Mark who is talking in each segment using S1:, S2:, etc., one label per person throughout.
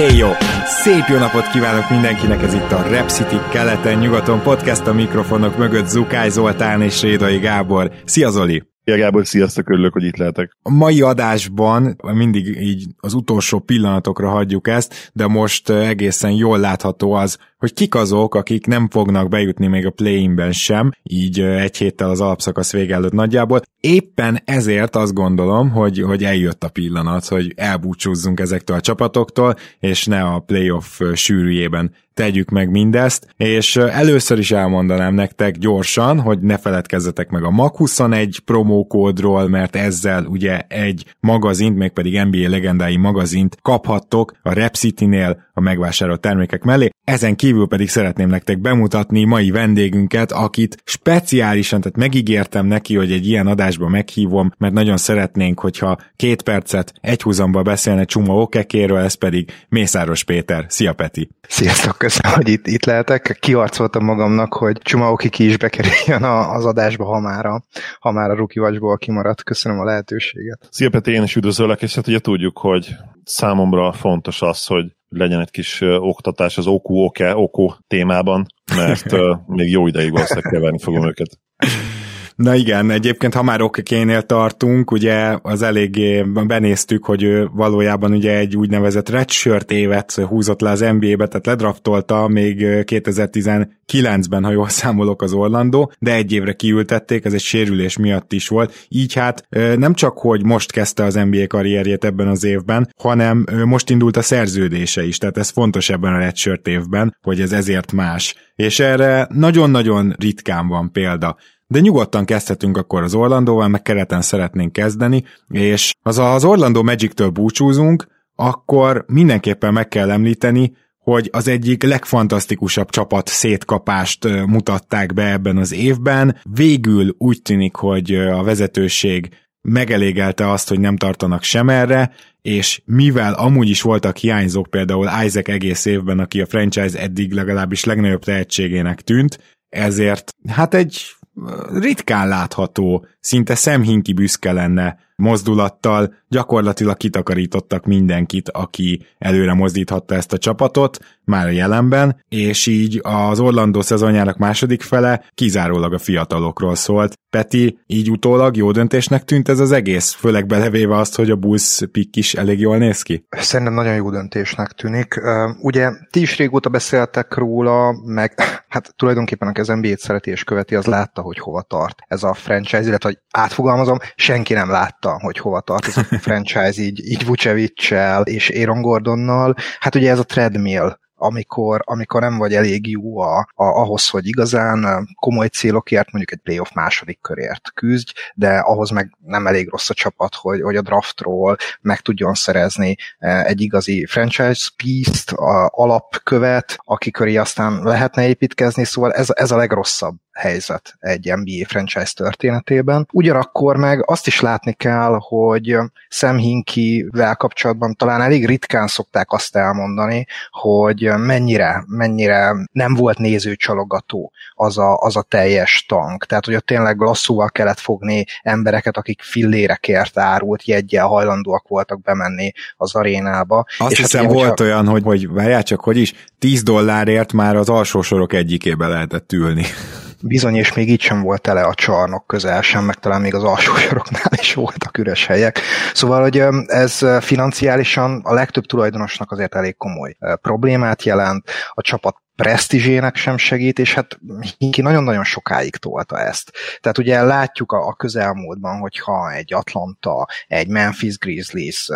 S1: Éj jó! Szép jó napot kívánok mindenkinek, ez itt a Rep City keleten-nyugaton podcast a mikrofonok mögött Zukály Zoltán és Rédai Gábor. Szia Zoli!
S2: Szia Gábor, sziasztok, örülök, hogy itt lehetek.
S1: A mai adásban mindig így az utolsó pillanatokra hagyjuk ezt, de most egészen jól látható az, hogy kik azok, akik nem fognak bejutni még a play-inben sem, így egy héttel az alapszakasz vége előtt nagyjából. Éppen ezért azt gondolom, hogy, hogy eljött a pillanat, hogy elbúcsúzzunk ezektől a csapatoktól, és ne a playoff sűrűjében tegyük meg mindezt, és először is elmondanám nektek gyorsan, hogy ne feledkezzetek meg a MAG21 promókódról, mert ezzel ugye egy magazint, mégpedig NBA legendái magazint kaphattok a Rep City-nél a megvásárolt termékek mellé. Ezen kívül pedig szeretném nektek bemutatni mai vendégünket, akit speciálisan, tehát megígértem neki, hogy egy ilyen adásba meghívom, mert nagyon szeretnénk, hogyha két percet egy húzamba beszélne Csuma Okekéről, ez pedig Mészáros Péter. Szia Peti!
S3: Sziasztok, köszönöm, hogy itt, itt lehetek. Kiarcoltam magamnak, hogy Csuma ki is bekerüljön az adásba, ha már a, ha már a Rookie Watchból kimaradt. Köszönöm a lehetőséget.
S2: Szia Peti, én is üdvözöllek, és hát ugye tudjuk, hogy számomra fontos az, hogy legyen egy kis oktatás az oku oke oku témában, mert még jó ideig valószínűleg keverni fogom őket.
S1: Na igen, egyébként ha már okekénél tartunk, ugye az eléggé benéztük, hogy ő valójában ugye egy úgynevezett redshirt évet húzott le az NBA-be, tehát ledraftolta még 2019-ben, ha jól számolok az Orlando, de egy évre kiültették, ez egy sérülés miatt is volt. Így hát nem csak, hogy most kezdte az NBA karrierjét ebben az évben, hanem most indult a szerződése is, tehát ez fontos ebben a redshirt évben, hogy ez ezért más. És erre nagyon-nagyon ritkán van példa de nyugodtan kezdhetünk akkor az Orlandóval, meg kereten szeretnénk kezdeni, és az az Orlando Magic-től búcsúzunk, akkor mindenképpen meg kell említeni, hogy az egyik legfantasztikusabb csapat szétkapást mutatták be ebben az évben. Végül úgy tűnik, hogy a vezetőség megelégelte azt, hogy nem tartanak sem erre, és mivel amúgy is voltak hiányzók, például Isaac egész évben, aki a franchise eddig legalábbis legnagyobb tehetségének tűnt, ezért hát egy ritkán látható, szinte szemhinki büszke lenne mozdulattal gyakorlatilag kitakarítottak mindenkit, aki előre mozdíthatta ezt a csapatot, már a jelenben, és így az Orlandó szezonjának második fele kizárólag a fiatalokról szólt. Peti, így utólag jó döntésnek tűnt ez az egész, főleg belevéve azt, hogy a Bulls pick is elég jól néz ki?
S3: Szerintem nagyon jó döntésnek tűnik. Ugye ti is régóta beszéltek róla, meg hát tulajdonképpen aki az NBA-t szereti és követi, az látta, hogy hova tart ez a franchise, illetve hogy átfogalmazom, senki nem látta, hogy hova tart ez a franchise így, így vucevic és Aaron Gordonnal. Hát ugye ez a treadmill amikor, amikor nem vagy elég jó a, a, ahhoz, hogy igazán komoly célokért, mondjuk egy playoff második körért küzdj, de ahhoz meg nem elég rossz a csapat, hogy, hogy a draftról meg tudjon szerezni egy igazi franchise piece-t, alapkövet, aki köré aztán lehetne építkezni, szóval ez, ez a legrosszabb helyzet egy NBA franchise történetében. Ugyanakkor meg azt is látni kell, hogy Sam Hinkivel kapcsolatban talán elég ritkán szokták azt elmondani, hogy mennyire, mennyire nem volt nézőcsalogató az a, az a teljes tank. Tehát, hogy ott tényleg lasszúval kellett fogni embereket, akik fillérekért árult jeggyel hajlandóak voltak bemenni az arénába.
S1: Azt és hiszem hát, volt hogyha... olyan, hogy, hogy várjál csak, hogy is, 10 dollárért már az alsó sorok egyikébe lehetett ülni.
S3: Bizony, és még így sem volt tele a csarnok közel sem, meg talán még az alsó soroknál is voltak üres helyek. Szóval, hogy ez financiálisan a legtöbb tulajdonosnak azért elég komoly problémát jelent, a csapat presztízsének sem segít, és hát Hinki nagyon-nagyon sokáig tolta ezt. Tehát ugye látjuk a, a közelmúltban, hogyha egy Atlanta, egy Memphis Grizzlies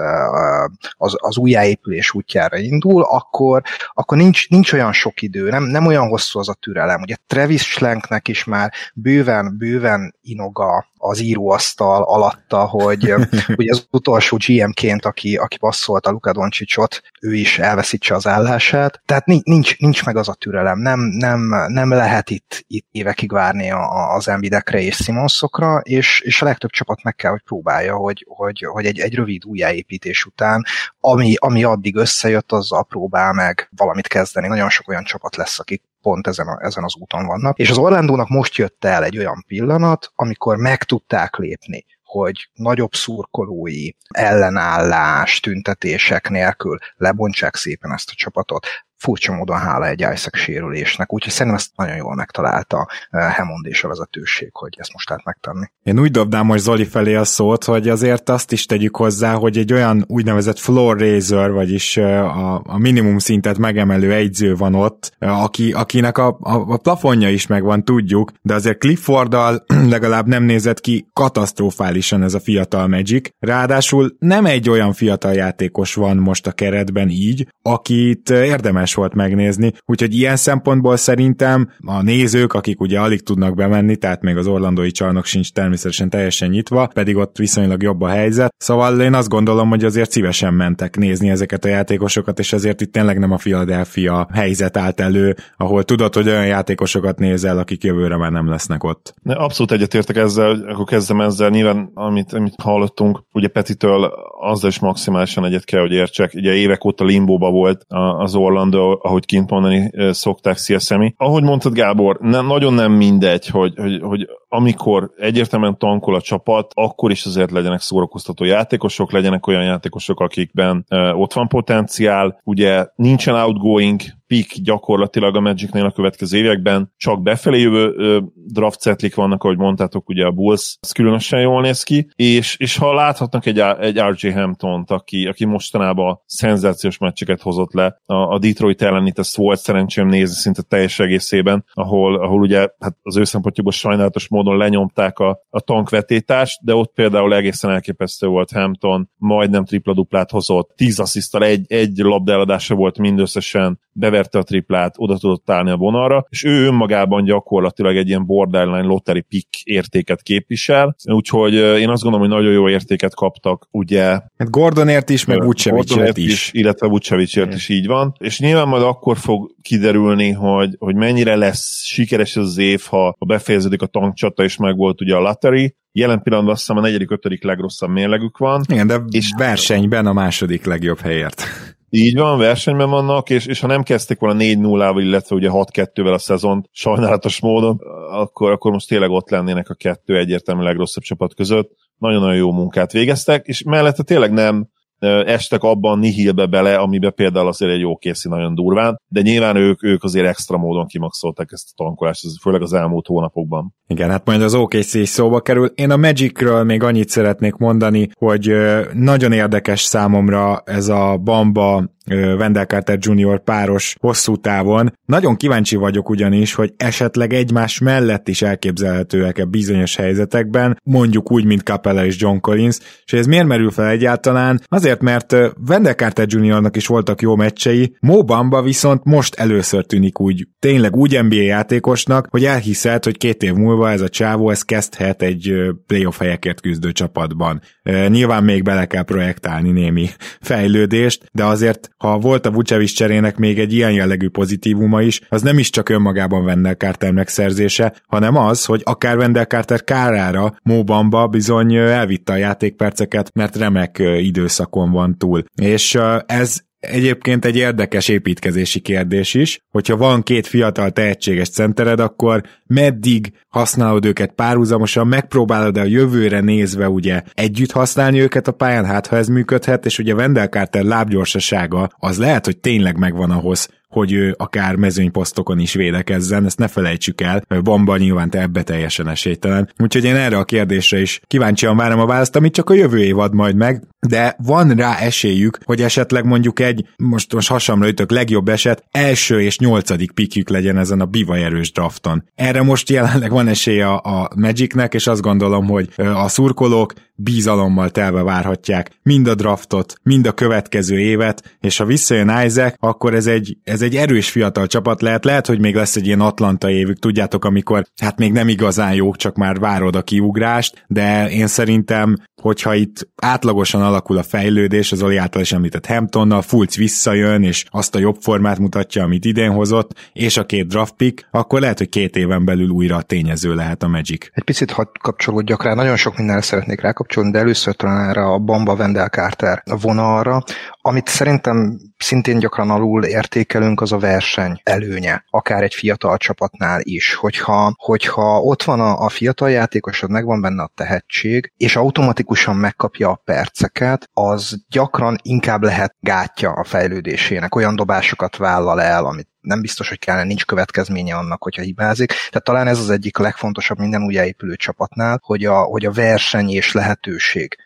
S3: az, az újjáépülés útjára indul, akkor, akkor nincs, nincs olyan sok idő, nem, nem olyan hosszú az a türelem. Ugye Travis Schlanknek is már bőven, bőven inoga az íróasztal alatta, hogy ugye az utolsó GM-ként, aki, aki passzolta Luka Doncsicsot, ő is elveszítse az állását. Tehát nincs, nincs meg az a türelem. Nem, nem, nem lehet itt, itt évekig várni az Embiidekre és Simonszokra, és, és a legtöbb csapat meg kell, hogy próbálja, hogy, hogy, hogy egy, egy rövid újjáépítés után, ami, ami addig összejött, azzal próbál meg valamit kezdeni. Nagyon sok olyan csapat lesz, akik pont ezen, a, ezen az úton vannak. És az Orlandónak most jött el egy olyan pillanat, amikor meg tudták lépni hogy nagyobb szurkolói ellenállás, tüntetések nélkül lebontsák szépen ezt a csapatot furcsa módon hála egy Isaac sérülésnek, úgyhogy szerintem ezt nagyon jól megtalálta eh, Hammond és a vezetőség, hogy ezt most lehet megtenni.
S1: Én úgy dobnám most Zoli felé a szót, hogy azért azt is tegyük hozzá, hogy egy olyan úgynevezett floor raiser, vagyis eh, a, a minimum szintet megemelő egyző van ott, eh, aki, akinek a, a, a plafonja is megvan, tudjuk, de azért Clifforddal legalább nem nézett ki katasztrofálisan ez a fiatal Magic. Ráadásul nem egy olyan fiatal játékos van most a keretben így, akit érdemes volt megnézni, úgyhogy ilyen szempontból szerintem a nézők, akik ugye alig tudnak bemenni, tehát még az orlandói csarnok sincs természetesen teljesen nyitva, pedig ott viszonylag jobb a helyzet, szóval én azt gondolom, hogy azért szívesen mentek nézni ezeket a játékosokat, és azért itt tényleg nem a Philadelphia helyzet állt elő, ahol tudod, hogy olyan játékosokat nézel, akik jövőre már nem lesznek ott.
S2: Abszolút egyetértek ezzel, akkor kezdem ezzel. Nyilván, amit, amit hallottunk, ugye Petitől azzal is maximálisan egyet kell, hogy értsek. Ugye évek óta limbóba volt az Orlando ahogy kint mondani szokták, szia Szemi. Ahogy mondtad Gábor, nem, nagyon nem mindegy, hogy, hogy, hogy amikor egyértelműen tankol a csapat, akkor is azért legyenek szórakoztató játékosok, legyenek olyan játékosok, akikben ott van potenciál, ugye nincsen outgoing, pick gyakorlatilag a Magicnél a következő években, csak befelé jövő ö, draft setlik vannak, ahogy mondtátok, ugye a Bulls, az különösen jól néz ki, és, és ha láthatnak egy, egy RJ Hampton-t, aki, aki mostanában szenzációs meccseket hozott le, a, a Detroit ellen itt ezt volt szerencsém nézni szinte teljes egészében, ahol, ahol ugye hát az ő szempontjából sajnálatos módon lenyomták a, a tankvetétást, de ott például egészen elképesztő volt Hampton, majdnem tripla-duplát hozott, 10 asszisztal egy, egy labdaeladása volt mindösszesen, beverte a triplát, oda tudott állni a vonalra, és ő önmagában gyakorlatilag egy ilyen borderline lottery pick értéket képvisel, úgyhogy én azt gondolom, hogy nagyon jó értéket kaptak, ugye.
S1: Hát Gordonért is, meg Vucevicért is. is.
S2: Illetve Vucevicért is így van, és nyilván majd akkor fog kiderülni, hogy, hogy mennyire lesz sikeres ez az év, ha, ha befejeződik a tankcsata, és meg volt ugye a lottery, Jelen pillanatban azt hiszem a negyedik, ötödik legrosszabb mérlegük van.
S1: Igen, de és versenyben a második legjobb helyért.
S2: Így van, versenyben vannak, és, és ha nem kezdték volna 4-0-ával, illetve ugye 6-2-vel a szezont sajnálatos módon, akkor, akkor most tényleg ott lennének a kettő egyértelmű legrosszabb csapat között. Nagyon-nagyon jó munkát végeztek, és mellette tényleg nem estek abban nihilbe bele, amiben például azért egy jó készi nagyon durván, de nyilván ők, ők azért extra módon kimaxolták ezt a tankolást, főleg az elmúlt hónapokban.
S1: Igen, hát majd az OKC is szóba kerül. Én a Magicről még annyit szeretnék mondani, hogy nagyon érdekes számomra ez a Bamba Wendell Carter Jr. páros hosszú távon. Nagyon kíváncsi vagyok ugyanis, hogy esetleg egymás mellett is elképzelhetőek-e bizonyos helyzetekben, mondjuk úgy, mint Capella és John Collins, és ez miért merül fel egyáltalán? Azért, mert Wendell Carter Jr.-nak is voltak jó meccsei, Mo Bamba viszont most először tűnik úgy, tényleg úgy NBA játékosnak, hogy elhiszed, hogy két év múlva ez a csávó, ez kezdhet egy playoff helyekért küzdő csapatban. Nyilván még bele kell projektálni némi fejlődést, de azért ha volt a Vucevic cserének még egy ilyen jellegű pozitívuma is, az nem is csak önmagában Wendell Carter megszerzése, hanem az, hogy akár Wendell Carter kárára Móbamba bizony elvitte a játékperceket, mert remek időszakon van túl. És ez egyébként egy érdekes építkezési kérdés is, hogyha van két fiatal tehetséges centered, akkor meddig használod őket párhuzamosan, megpróbálod a jövőre nézve ugye együtt használni őket a pályán, hát ha ez működhet, és ugye Wendell Carter lábgyorsasága az lehet, hogy tényleg megvan ahhoz, hogy ő akár mezőnyposztokon is védekezzen, ezt ne felejtsük el, Bomba nyilván te ebbe teljesen esélytelen. Úgyhogy én erre a kérdésre is kíváncsian várom a választ, amit csak a jövő év ad majd meg, de van rá esélyük, hogy esetleg mondjuk egy, most, most hasamra ütök, legjobb eset, első és nyolcadik pikjük legyen ezen a bivaj erős drafton. Erre most jelenleg van esély a, a Magicnek, és azt gondolom, hogy a szurkolók bízalommal telve várhatják mind a draftot, mind a következő évet, és ha visszajön Isaac, akkor ez egy, ez egy erős fiatal csapat lehet, lehet, hogy még lesz egy ilyen Atlanta évük, tudjátok, amikor hát még nem igazán jók, csak már várod a kiugrást, de én szerintem, hogyha itt átlagosan alakul a fejlődés, az Oli által is említett Hamptonnal, Fulc visszajön, és azt a jobb formát mutatja, amit idén hozott, és a két draft pick, akkor lehet, hogy két éven belül újra a tényező lehet a Magic.
S3: Egy picit hadd kapcsolódjak rá, nagyon sok mindenre szeretnék rákapcsolni, de először talán erre a Bamba Wendell Carter vonalra, amit szerintem szintén gyakran alul értékelünk, az a verseny előnye, akár egy fiatal csapatnál is, hogyha, hogyha ott van a, a fiatal játékosod, megvan benne a tehetség, és automatikusan megkapja a perceket, az gyakran inkább lehet gátja a fejlődésének, olyan dobásokat vállal el, amit nem biztos, hogy kellene, nincs következménye annak, hogyha hibázik. Tehát talán ez az egyik legfontosabb minden újjáépülő csapatnál, hogy a, hogy a verseny és lehetőség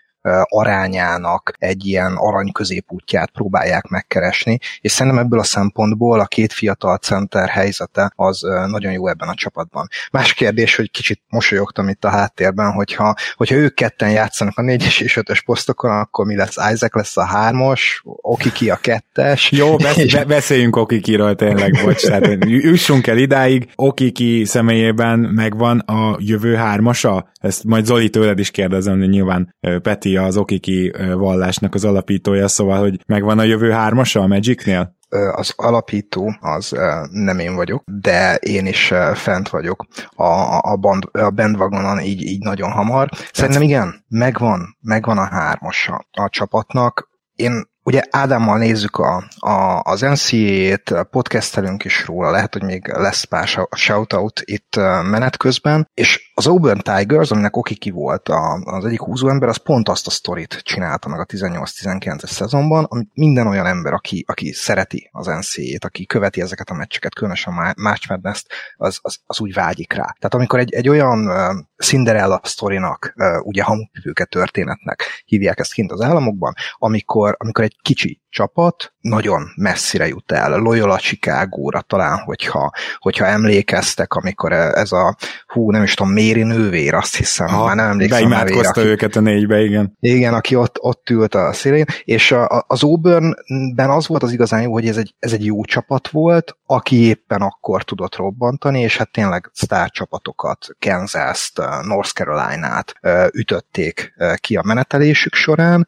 S3: arányának egy ilyen arany középútját próbálják megkeresni, és szerintem ebből a szempontból a két fiatal center helyzete az nagyon jó ebben a csapatban. Más kérdés, hogy kicsit mosolyogtam itt a háttérben, hogyha, hogyha ők ketten játszanak a négyes és ötös posztokon, akkor mi lesz? Isaac lesz a hármas, Okiki a kettes.
S1: Jó, besz- be- beszéljünk Okikiről tényleg, bocs, tehát jussunk el idáig. Okiki személyében megvan a jövő hármasa? Ezt majd Zoli tőled is kérdezem, hogy nyilván Peti az Okiki vallásnak az alapítója, szóval, hogy megvan a jövő hármasa a Magicnél?
S3: az alapító az nem én vagyok, de én is fent vagyok a, a, band, a bandwagonon így, így nagyon hamar. Szerintem igen, megvan, megvan a hármasa a csapatnak. Én Ugye Ádámmal nézzük a, a, az NCA-t, podcastelünk is róla, lehet, hogy még lesz pár shoutout itt menet közben, és az Auburn Tigers, aminek Okiki volt a, az egyik húzóember, az pont azt a sztorit csinálta meg a 18-19-es szezonban, amit minden olyan ember, aki, aki szereti az NCA-t, aki követi ezeket a meccseket, különösen a March madness az, az, az úgy vágyik rá. Tehát amikor egy, egy olyan Cinderella sztorinak, ugye hamupipőke történetnek hívják ezt kint az államokban, amikor, amikor egy kicsi csapat nagyon messzire jut el. Loyola Chicago-ra talán, hogyha, hogyha emlékeztek, amikor ez a, hú, nem is tudom, Méri nővér, azt hiszem, ha, már nem emlékszem.
S1: Beimádkozta őket a négybe, igen.
S3: Igen, aki ott, ott ült a szélén, és a, az Auburnben az volt az igazán jó, hogy ez egy, ez egy jó csapat volt, aki éppen akkor tudott robbantani, és hát tényleg sztárcsapatokat, Kansas-t, North Carolina-t ütötték ki a menetelésük során,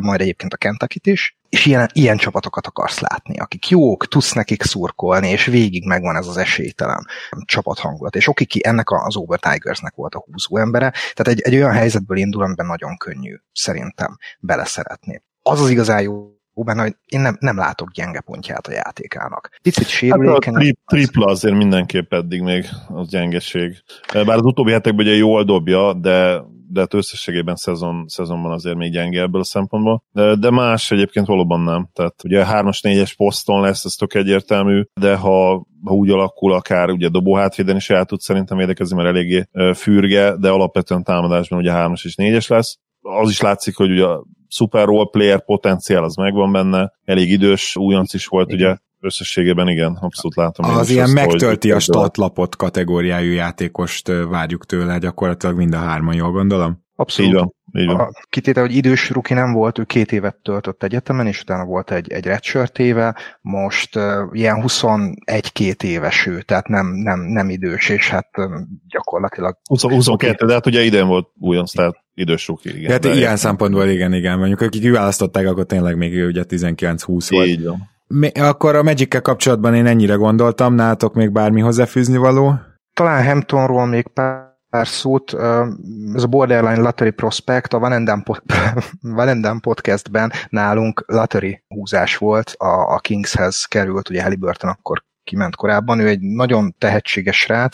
S3: majd egyébként a kentucky is, és ilyen, ilyen csapatokat akarsz látni, akik jók, tudsz nekik szurkolni, és végig megvan ez az esélytelen csapathangulat. És Okiki ennek az Over Tigersnek volt a húzó embere, tehát egy, egy olyan helyzetből indul, amiben nagyon könnyű szerintem beleszeretni. Az az igazán jó benne, hogy én nem, nem látok gyenge pontját a játékának. Picit sérülékeny. Hát
S2: a tri- tripla azért mindenképp eddig még az gyengeség. Bár az utóbbi hetekben ugye jól dobja, de de hát összességében szezon, szezonban azért még gyenge ebből a szempontból. De, de más egyébként valóban nem. Tehát ugye 3-as, 4-es poszton lesz, ez tök egyértelmű, de ha, ha úgy alakul, akár ugye dobó hátvéden is el tud szerintem védekezni, mert eléggé fürge, de alapvetően támadásban ugye 3-as és 4-es lesz. Az is látszik, hogy ugye a super role player potenciál az megvan benne, elég idős újonc is volt, Igen. ugye összességében igen, abszolút látom.
S1: Az ilyen azt, megtölti a statlapot kategóriájú játékost várjuk tőle, gyakorlatilag mind a hárman, jól gondolom?
S3: Abszolút. Így van. Így van. A kitétel, hogy idős ruki nem volt, ő két évet töltött egyetemen, és utána volt egy, egy redshirt éve, most uh, ilyen 21-két éves ő, tehát nem, nem, nem idős, és hát um, gyakorlatilag...
S2: 20, 22, de hát ugye idén volt újonc, tehát idős ruki, igen.
S1: Hát ilyen szempontból igen, igen, mondjuk akik kiválasztották, akkor tényleg még ő ugye 19-20 volt.
S2: Így van.
S1: Akkor a magic kapcsolatban én ennyire gondoltam, nálatok még bármi hozzáfűzni való?
S3: Talán Hamptonról még pár pár szót. Ez a Borderline Lottery Prospect a Van Damme podcastben nálunk lottery húzás volt, a, a Kingshez került, ugye Halliburton akkor kiment korábban, ő egy nagyon tehetséges rá.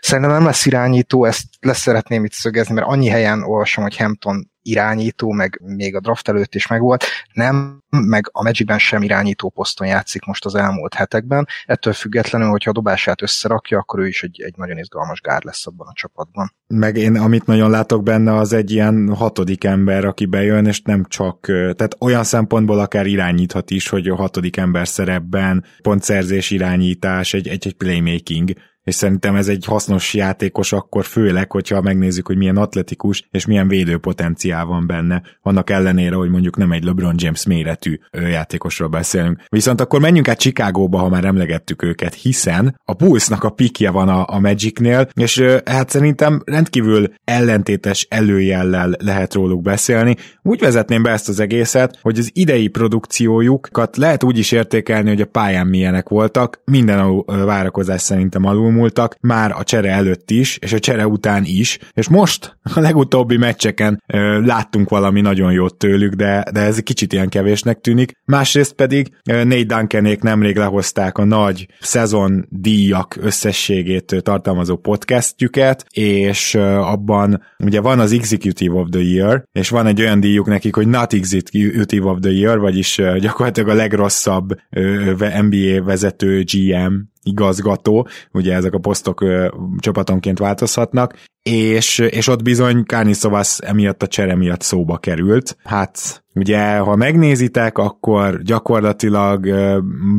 S3: Szerintem nem lesz irányító, ezt leszeretném itt szögezni, mert annyi helyen olvasom, hogy Hampton irányító, meg még a draft előtt is megvolt, nem, meg a Magicben sem irányító poszton játszik most az elmúlt hetekben, ettől függetlenül, hogyha a dobását összerakja, akkor ő is egy, egy nagyon izgalmas gár lesz abban a csapatban.
S1: Meg én, amit nagyon látok benne, az egy ilyen hatodik ember, aki bejön, és nem csak, tehát olyan szempontból akár irányíthat is, hogy a hatodik ember szerepben, pontszerzés irányítás, egy, egy, egy playmaking és szerintem ez egy hasznos játékos akkor főleg, hogyha megnézzük, hogy milyen atletikus és milyen védőpotenciál van benne, annak ellenére, hogy mondjuk nem egy LeBron James méretű játékosról beszélünk. Viszont akkor menjünk át Chicagóba, ha már emlegettük őket, hiszen a Bullsnak a pikje van a, a Magicnél, és hát szerintem rendkívül ellentétes előjellel lehet róluk beszélni. Úgy vezetném be ezt az egészet, hogy az idei produkciójukat lehet úgy is értékelni, hogy a pályán milyenek voltak, minden várakozás szerintem alulmúltak, már a csere előtt is, és a csere után is, és most a legutóbbi meccseken ö, láttunk valami nagyon jót tőlük, de, de ez egy kicsit ilyen kevésnek tűnik. Másrészt pedig Nate Duncanék nemrég lehozták a nagy szezon díjak összességét tartalmazó podcastjüket, és abban ugye van az Executive of the Year, és van egy olyan díjuk nekik, hogy Not Executive of the Year, vagyis gyakorlatilag a legrosszabb NBA vezető GM igazgató, ugye ezek a posztok csapatonként változhatnak, és, és ott bizony Kárni Szovasz emiatt a csere miatt szóba került. Hát Ugye, ha megnézitek, akkor gyakorlatilag,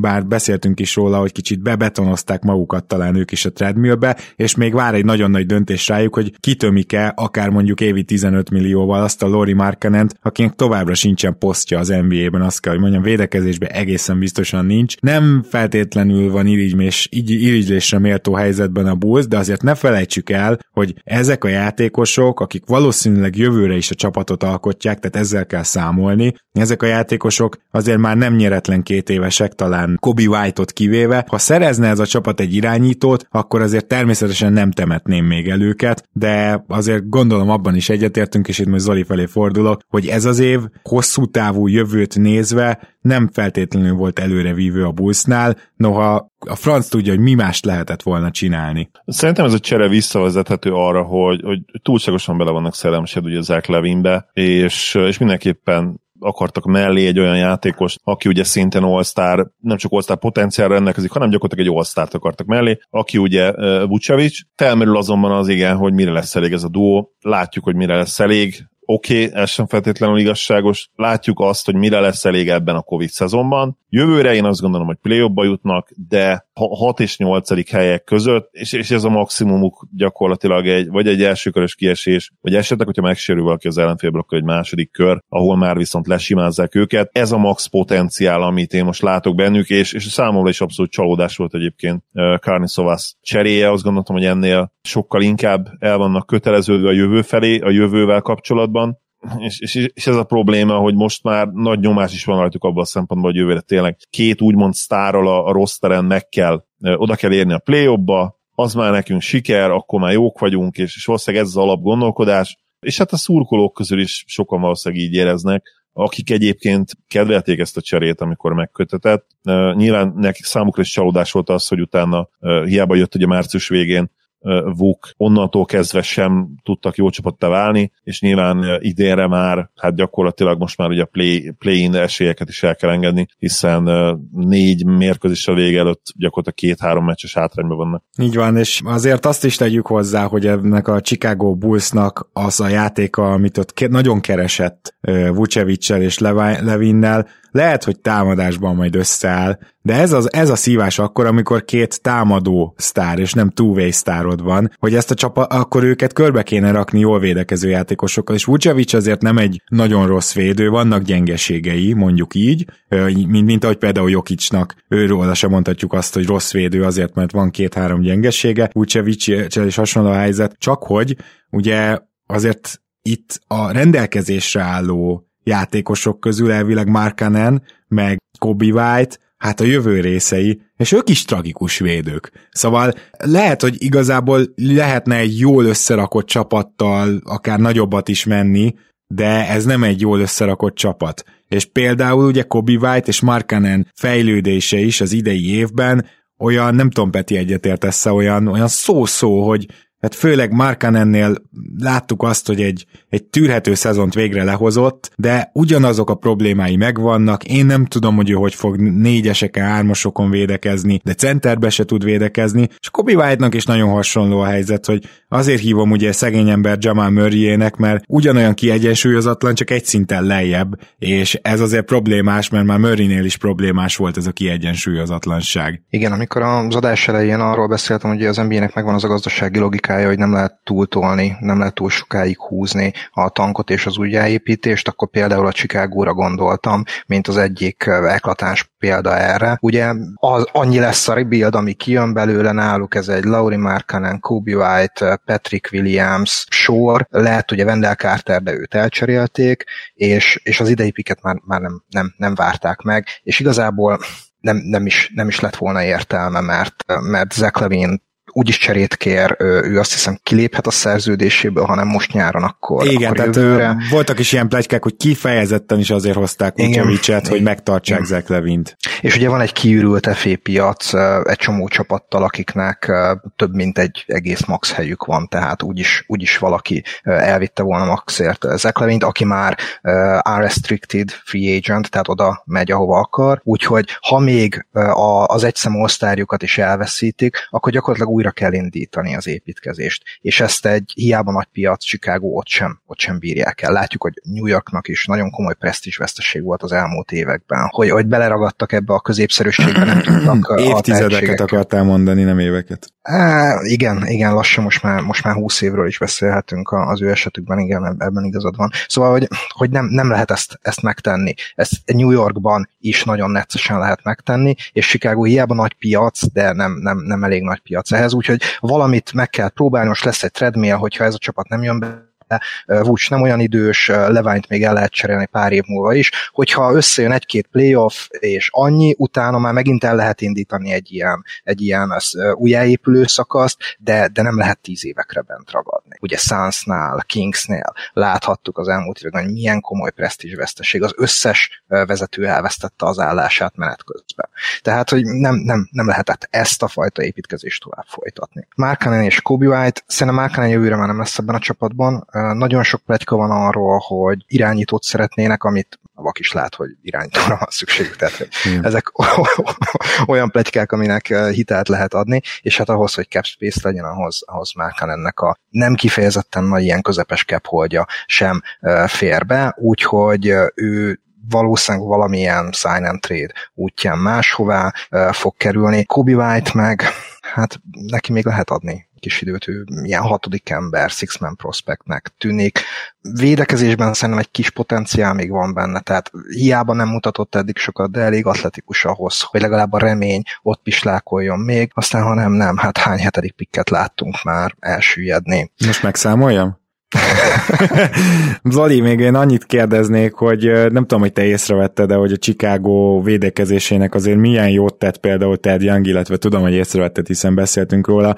S1: bár beszéltünk is róla, hogy kicsit bebetonozták magukat talán ők is a treadmillbe, és még vár egy nagyon nagy döntés rájuk, hogy kitömik-e akár mondjuk évi 15 millióval azt a Lori Markanent, akinek továbbra sincsen posztja az NBA-ben, azt kell, hogy mondjam, védekezésben egészen biztosan nincs. Nem feltétlenül van irigymés, irigylésre méltó helyzetben a Bulls, de azért ne felejtsük el, hogy ezek a játékosok, akik valószínűleg jövőre is a csapatot alkotják, tehát ezzel kell számolni. Ezek a játékosok azért már nem nyeretlen két évesek, talán Kobe White-ot kivéve. Ha szerezne ez a csapat egy irányítót, akkor azért természetesen nem temetném még el de azért gondolom abban is egyetértünk, és itt most Zoli felé fordulok, hogy ez az év hosszú távú jövőt nézve nem feltétlenül volt előrevívő a Bullsnál, noha a franc tudja, hogy mi mást lehetett volna csinálni.
S2: Szerintem ez a csere visszavezethető arra, hogy, hogy túlságosan bele vannak szerelmesedve ugye Zach Levinbe, és, és mindenképpen akartak mellé egy olyan játékos, aki ugye szintén all nem csak all potenciál rendelkezik, hanem gyakorlatilag egy all akartak mellé, aki ugye uh, Vucevic. Felmerül azonban az igen, hogy mire lesz elég ez a duó. Látjuk, hogy mire lesz elég oké, okay, ez sem feltétlenül igazságos. Látjuk azt, hogy mire lesz elég ebben a Covid szezonban. Jövőre én azt gondolom, hogy play jutnak, de 6 és 8. helyek között, és, és ez a maximumuk gyakorlatilag egy, vagy egy elsőkörös kiesés, vagy esetleg, hogyha megsérül valaki az ellenfélből, akkor egy második kör, ahol már viszont lesimázzák őket. Ez a max potenciál, amit én most látok bennük, és, és számomra is abszolút csalódás volt egyébként uh, Karni Szovász cseréje. Azt gondoltam, hogy ennél sokkal inkább el vannak köteleződve a jövő felé, a jövővel kapcsolatban, és, és, és ez a probléma, hogy most már nagy nyomás is van rajtuk abban a szempontból, hogy jövőre tényleg két úgymond sztárral a, a rosteren meg kell, oda kell érni a play az már nekünk siker, akkor már jók vagyunk, és, és valószínűleg ez az alapgondolkodás, és hát a szurkolók közül is sokan valószínűleg így éreznek, akik egyébként kedvelték ezt a cserét, amikor megkötetett. Nyilván nekik számukra is csalódás volt az, hogy utána hiába jött ugye március végén Vuk onnantól kezdve sem tudtak jó csapattá válni, és nyilván idénre már, hát gyakorlatilag most már ugye a play, play-in esélyeket is el kell engedni, hiszen négy mérkőzés a vége előtt gyakorlatilag két-három meccses hátrányban vannak.
S1: Így van, és azért azt is tegyük hozzá, hogy ennek a Chicago Bullsnak az a játéka, amit ott nagyon keresett Vucevic-sel és Levinnel, lehet, hogy támadásban majd összeáll, de ez, az, ez a szívás akkor, amikor két támadó sztár, és nem two-way sztárod van, hogy ezt a csapat, akkor őket körbe kéne rakni jól védekező játékosokkal, és Vucevic azért nem egy nagyon rossz védő, vannak gyengeségei, mondjuk így, mint, mint ahogy például Jokicsnak, őről sem mondhatjuk azt, hogy rossz védő azért, mert van két-három gyengesége, Vucevic is hasonló helyzet, csak hogy ugye azért itt a rendelkezésre álló játékosok közül elvileg Markanen, meg Kobe White, hát a jövő részei, és ők is tragikus védők. Szóval lehet, hogy igazából lehetne egy jól összerakott csapattal akár nagyobbat is menni, de ez nem egy jól összerakott csapat. És például ugye Kobe White és Markanen fejlődése is az idei évben olyan, nem tudom Peti egyetért esze, olyan, olyan szó-szó, hogy hát főleg Markanennél láttuk azt, hogy egy, egy tűrhető szezont végre lehozott, de ugyanazok a problémái megvannak, én nem tudom, hogy ő hogy fog négyeseken, hármasokon védekezni, de centerbe se tud védekezni, és Kobe White-nak is nagyon hasonló a helyzet, hogy azért hívom ugye szegény ember Jamal Murray-ének, mert ugyanolyan kiegyensúlyozatlan, csak egy szinten lejjebb, és ez azért problémás, mert már Murray-nél is problémás volt ez a kiegyensúlyozatlanság.
S3: Igen, amikor az adás elején arról beszéltem, hogy az NBA-nek megvan az a gazdasági logikája, hogy nem lehet túltolni, nem lehet túl sokáig húzni a tankot és az újjáépítést, akkor például a Chicagóra gondoltam, mint az egyik eklatáns példa erre. Ugye az, annyi lesz a rebuild, ami kijön belőle náluk, ez egy Laurie Markkanen, Kobe White, Patrick Williams sor, lehet ugye Wendell Carter, de őt elcserélték, és, és az idei piket már, már nem, nem, nem várták meg, és igazából nem, nem, is, nem is lett volna értelme, mert, mert Zach Levine úgyis cserét kér, ő azt hiszem kiléphet a szerződéséből, hanem most nyáron akkor.
S1: Igen,
S3: akkor
S1: tehát jövőre. voltak is ilyen plegykák, hogy kifejezetten is azért hozták Kucevicet, hogy megtartsák. Zach Levint.
S3: És ugye van egy kiürült FA piac egy csomó csapattal, akiknek több mint egy egész max helyük van, tehát úgyis, úgyis valaki elvitte volna maxért Zach Levint, aki már unrestricted free agent, tehát oda megy, ahova akar, úgyhogy ha még az egyszem osztárjukat is elveszítik, akkor gyakorlatilag újra kell indítani az építkezést. És ezt egy hiába nagy piac, Chicago ott sem, ott sem bírják el. Látjuk, hogy New Yorknak is nagyon komoly presztis veszteség volt az elmúlt években, hogy, hogy beleragadtak ebbe a középszerűségbe, nem tudtak
S1: Évtizedeket akartál mondani, nem éveket.
S3: Á, igen, igen, lassan most már, most már 20 évről is beszélhetünk az ő esetükben, igen, ebben igazad van. Szóval, hogy, hogy nem, nem lehet ezt, ezt megtenni. Ezt New Yorkban is nagyon neccesen lehet megtenni, és Chicago hiába nagy piac, de nem, nem, nem elég nagy piac ehhez, úgyhogy valamit meg kell próbálni, most lesz egy treadmill, hogyha ez a csapat nem jön be, Vucs nem olyan idős, Leványt még el lehet cserélni pár év múlva is, hogyha összejön egy-két playoff és annyi, utána már megint el lehet indítani egy ilyen, egy ilyen újjáépülő szakaszt, de, de nem lehet tíz évekre bent ragadni. Ugye Sunsnál, Kingsnél láthattuk az elmúlt években, hogy milyen komoly veszteség. Az összes vezető elvesztette az állását menet közben. Tehát, hogy nem, nem, nem lehetett ezt a fajta építkezést tovább folytatni. Markanen és Kobe White, szerintem Markanen jövőre már nem lesz ebben a csapatban, nagyon sok pletyka van arról, hogy irányítót szeretnének, amit a vak is lát, hogy irányítóra van szükségük. Tehát hmm. ezek olyan pletykák, aminek hitelt lehet adni, és hát ahhoz, hogy cap space legyen, ahhoz, ahhoz már kell ennek a nem kifejezetten nagy ilyen közepes cap holdja sem fér be, úgyhogy ő valószínűleg valamilyen sign and trade útján máshová fog kerülni. Kobe White meg, hát neki még lehet adni kis időt, ő ilyen hatodik ember, six-man prospectnek tűnik. Védekezésben szerintem egy kis potenciál még van benne, tehát hiába nem mutatott eddig sokat, de elég atletikus ahhoz, hogy legalább a remény ott pislákoljon még, aztán ha nem, nem, hát hány hetedik pikket láttunk már elsüllyedni.
S1: Most megszámoljam? Zoli, még én annyit kérdeznék, hogy nem tudom, hogy te észrevetted, de hogy a Chicago védekezésének azért milyen jót tett például Ted Young, illetve tudom, hogy észrevetted, hiszen beszéltünk róla.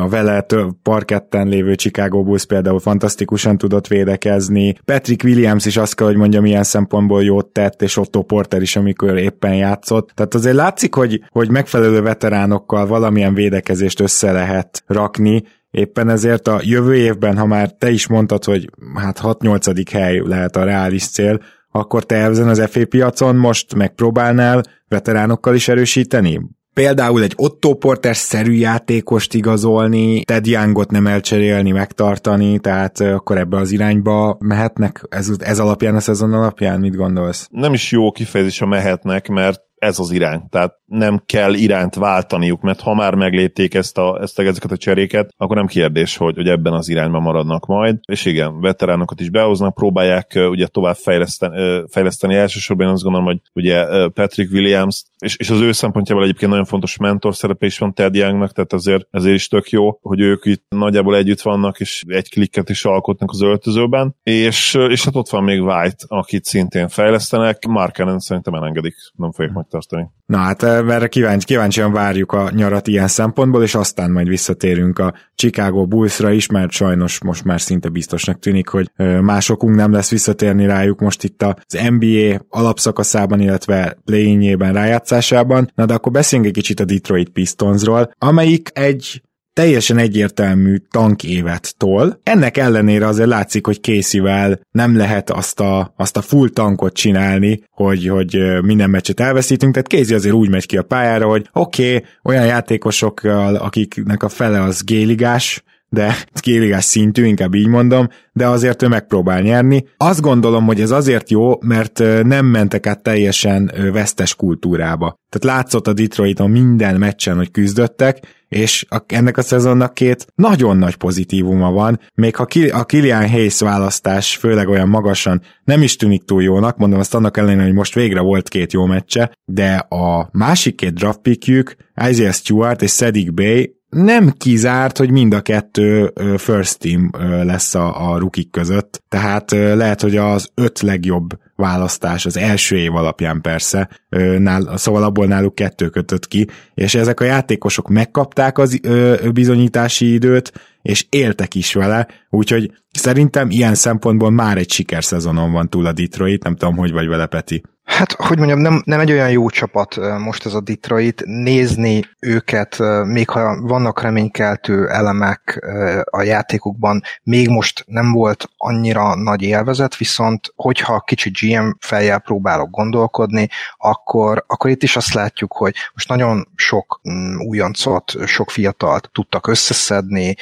S1: A vele parketten lévő Chicago Bulls például fantasztikusan tudott védekezni. Patrick Williams is azt kell, hogy mondjam, milyen szempontból jót tett, és Otto Porter is, amikor éppen játszott. Tehát azért látszik, hogy, hogy megfelelő veteránokkal valamilyen védekezést össze lehet rakni, Éppen ezért a jövő évben, ha már te is mondtad, hogy hát 6-8. hely lehet a reális cél, akkor te ezen az FA piacon most megpróbálnál veteránokkal is erősíteni? Például egy Otto Porter-szerű játékost igazolni, Ted Youngot nem elcserélni, megtartani, tehát akkor ebbe az irányba mehetnek ez, ez alapján, a szezon alapján, mit gondolsz?
S2: Nem is jó kifejezés a mehetnek, mert ez az irány. Tehát nem kell irányt váltaniuk, mert ha már meglépték ezt a, ezt a, ezeket a cseréket, akkor nem kérdés, hogy, hogy ebben az irányban maradnak majd. És igen, veteránokat is behoznak, próbálják uh, ugye tovább fejleszteni, uh, fejleszteni. Elsősorban én azt gondolom, hogy ugye uh, Patrick Williams, és, és az ő szempontjából egyébként nagyon fontos mentor szerepe is van Ted Youngnak, tehát azért ezért is tök jó, hogy ők itt nagyjából együtt vannak, és egy klikket is alkotnak az öltözőben. És, és hát ott van még White, akit szintén fejlesztenek. Mark szerintem elengedik, nem fogják megtartani.
S1: Na hát erre kíváncsi, kíváncsian várjuk a nyarat ilyen szempontból, és aztán majd visszatérünk a Chicago Bullsra is, mert sajnos most már szinte biztosnak tűnik, hogy másokunk nem lesz visszatérni rájuk most itt az NBA alapszakaszában, illetve play rájátszásában. Na de akkor beszéljünk egy kicsit a Detroit Pistonsról, amelyik egy teljesen egyértelmű tankévet tol. Ennek ellenére azért látszik, hogy Casey-vel nem lehet azt a, azt a full tankot csinálni, hogy, hogy minden meccset elveszítünk, tehát Casey azért úgy megy ki a pályára, hogy oké, okay, olyan játékosokkal, akiknek a fele az géligás, de kéligás szintű, inkább így mondom, de azért ő megpróbál nyerni. Azt gondolom, hogy ez azért jó, mert nem mentek át teljesen vesztes kultúrába. Tehát látszott a Detroiton minden meccsen, hogy küzdöttek, és ennek a szezonnak két nagyon nagy pozitívuma van, még ha a Kilian Hayes választás főleg olyan magasan nem is tűnik túl jónak, mondom azt annak ellenére, hogy most végre volt két jó meccse, de a másik két draft pickjük, Isaiah Stewart és Sadiq Bay nem kizárt, hogy mind a kettő first team lesz a, a rukik között, tehát lehet, hogy az öt legjobb választás az első év alapján persze, nál, szóval abból náluk kettő kötött ki, és ezek a játékosok megkapták az bizonyítási időt, és éltek is vele, úgyhogy szerintem ilyen szempontból már egy sikerszezonon van túl a Detroit, nem tudom, hogy vagy vele Peti.
S3: Hát, hogy mondjam, nem, nem egy olyan jó csapat most ez a Detroit. Nézni őket, még ha vannak reménykeltő elemek a játékukban, még most nem volt annyira nagy élvezet, viszont hogyha kicsi GM fejjel próbálok gondolkodni, akkor, akkor itt is azt látjuk, hogy most nagyon sok mm, újoncot, sok fiatalt tudtak összeszedni,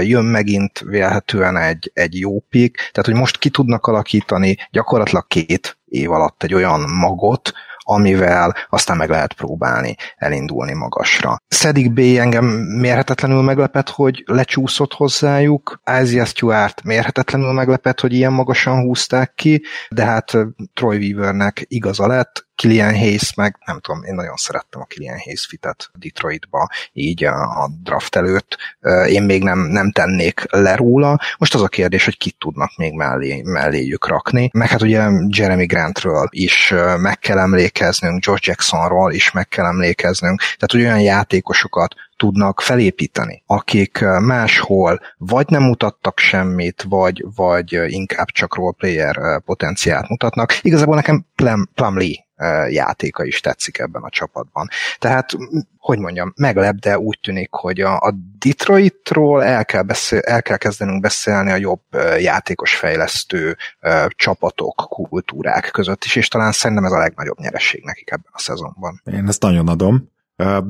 S3: jön megint vélhetően egy, egy jó pik, tehát hogy most ki tudnak alakítani gyakorlatilag két év alatt egy olyan magot, amivel aztán meg lehet próbálni elindulni magasra. Szedik B engem mérhetetlenül meglepett, hogy lecsúszott hozzájuk, Isaiah Stewart mérhetetlenül meglepett, hogy ilyen magasan húzták ki, de hát Troy Weavernek igaza lett, Kilian Hayes meg, nem tudom, én nagyon szerettem a Kilian Hayes fitet Detroitba, így a, a draft előtt. Én még nem, nem tennék le róla. Most az a kérdés, hogy kit tudnak még mellé, melléjük rakni. Meg hát ugye Jeremy Grantről is meg kell emlékeznünk, George Jacksonról is meg kell emlékeznünk. Tehát, hogy olyan játékosokat tudnak felépíteni, akik máshol vagy nem mutattak semmit, vagy, vagy inkább csak roleplayer potenciált mutatnak. Igazából nekem Plum, Plumlee játéka is tetszik ebben a csapatban. Tehát, hogy mondjam, meglep, de úgy tűnik, hogy a, a Detroitról el kell, beszél, el kell kezdenünk beszélni a jobb játékos fejlesztő csapatok, kultúrák között is, és talán szerintem ez a legnagyobb nyereség nekik ebben a szezonban.
S1: Én ezt nagyon adom.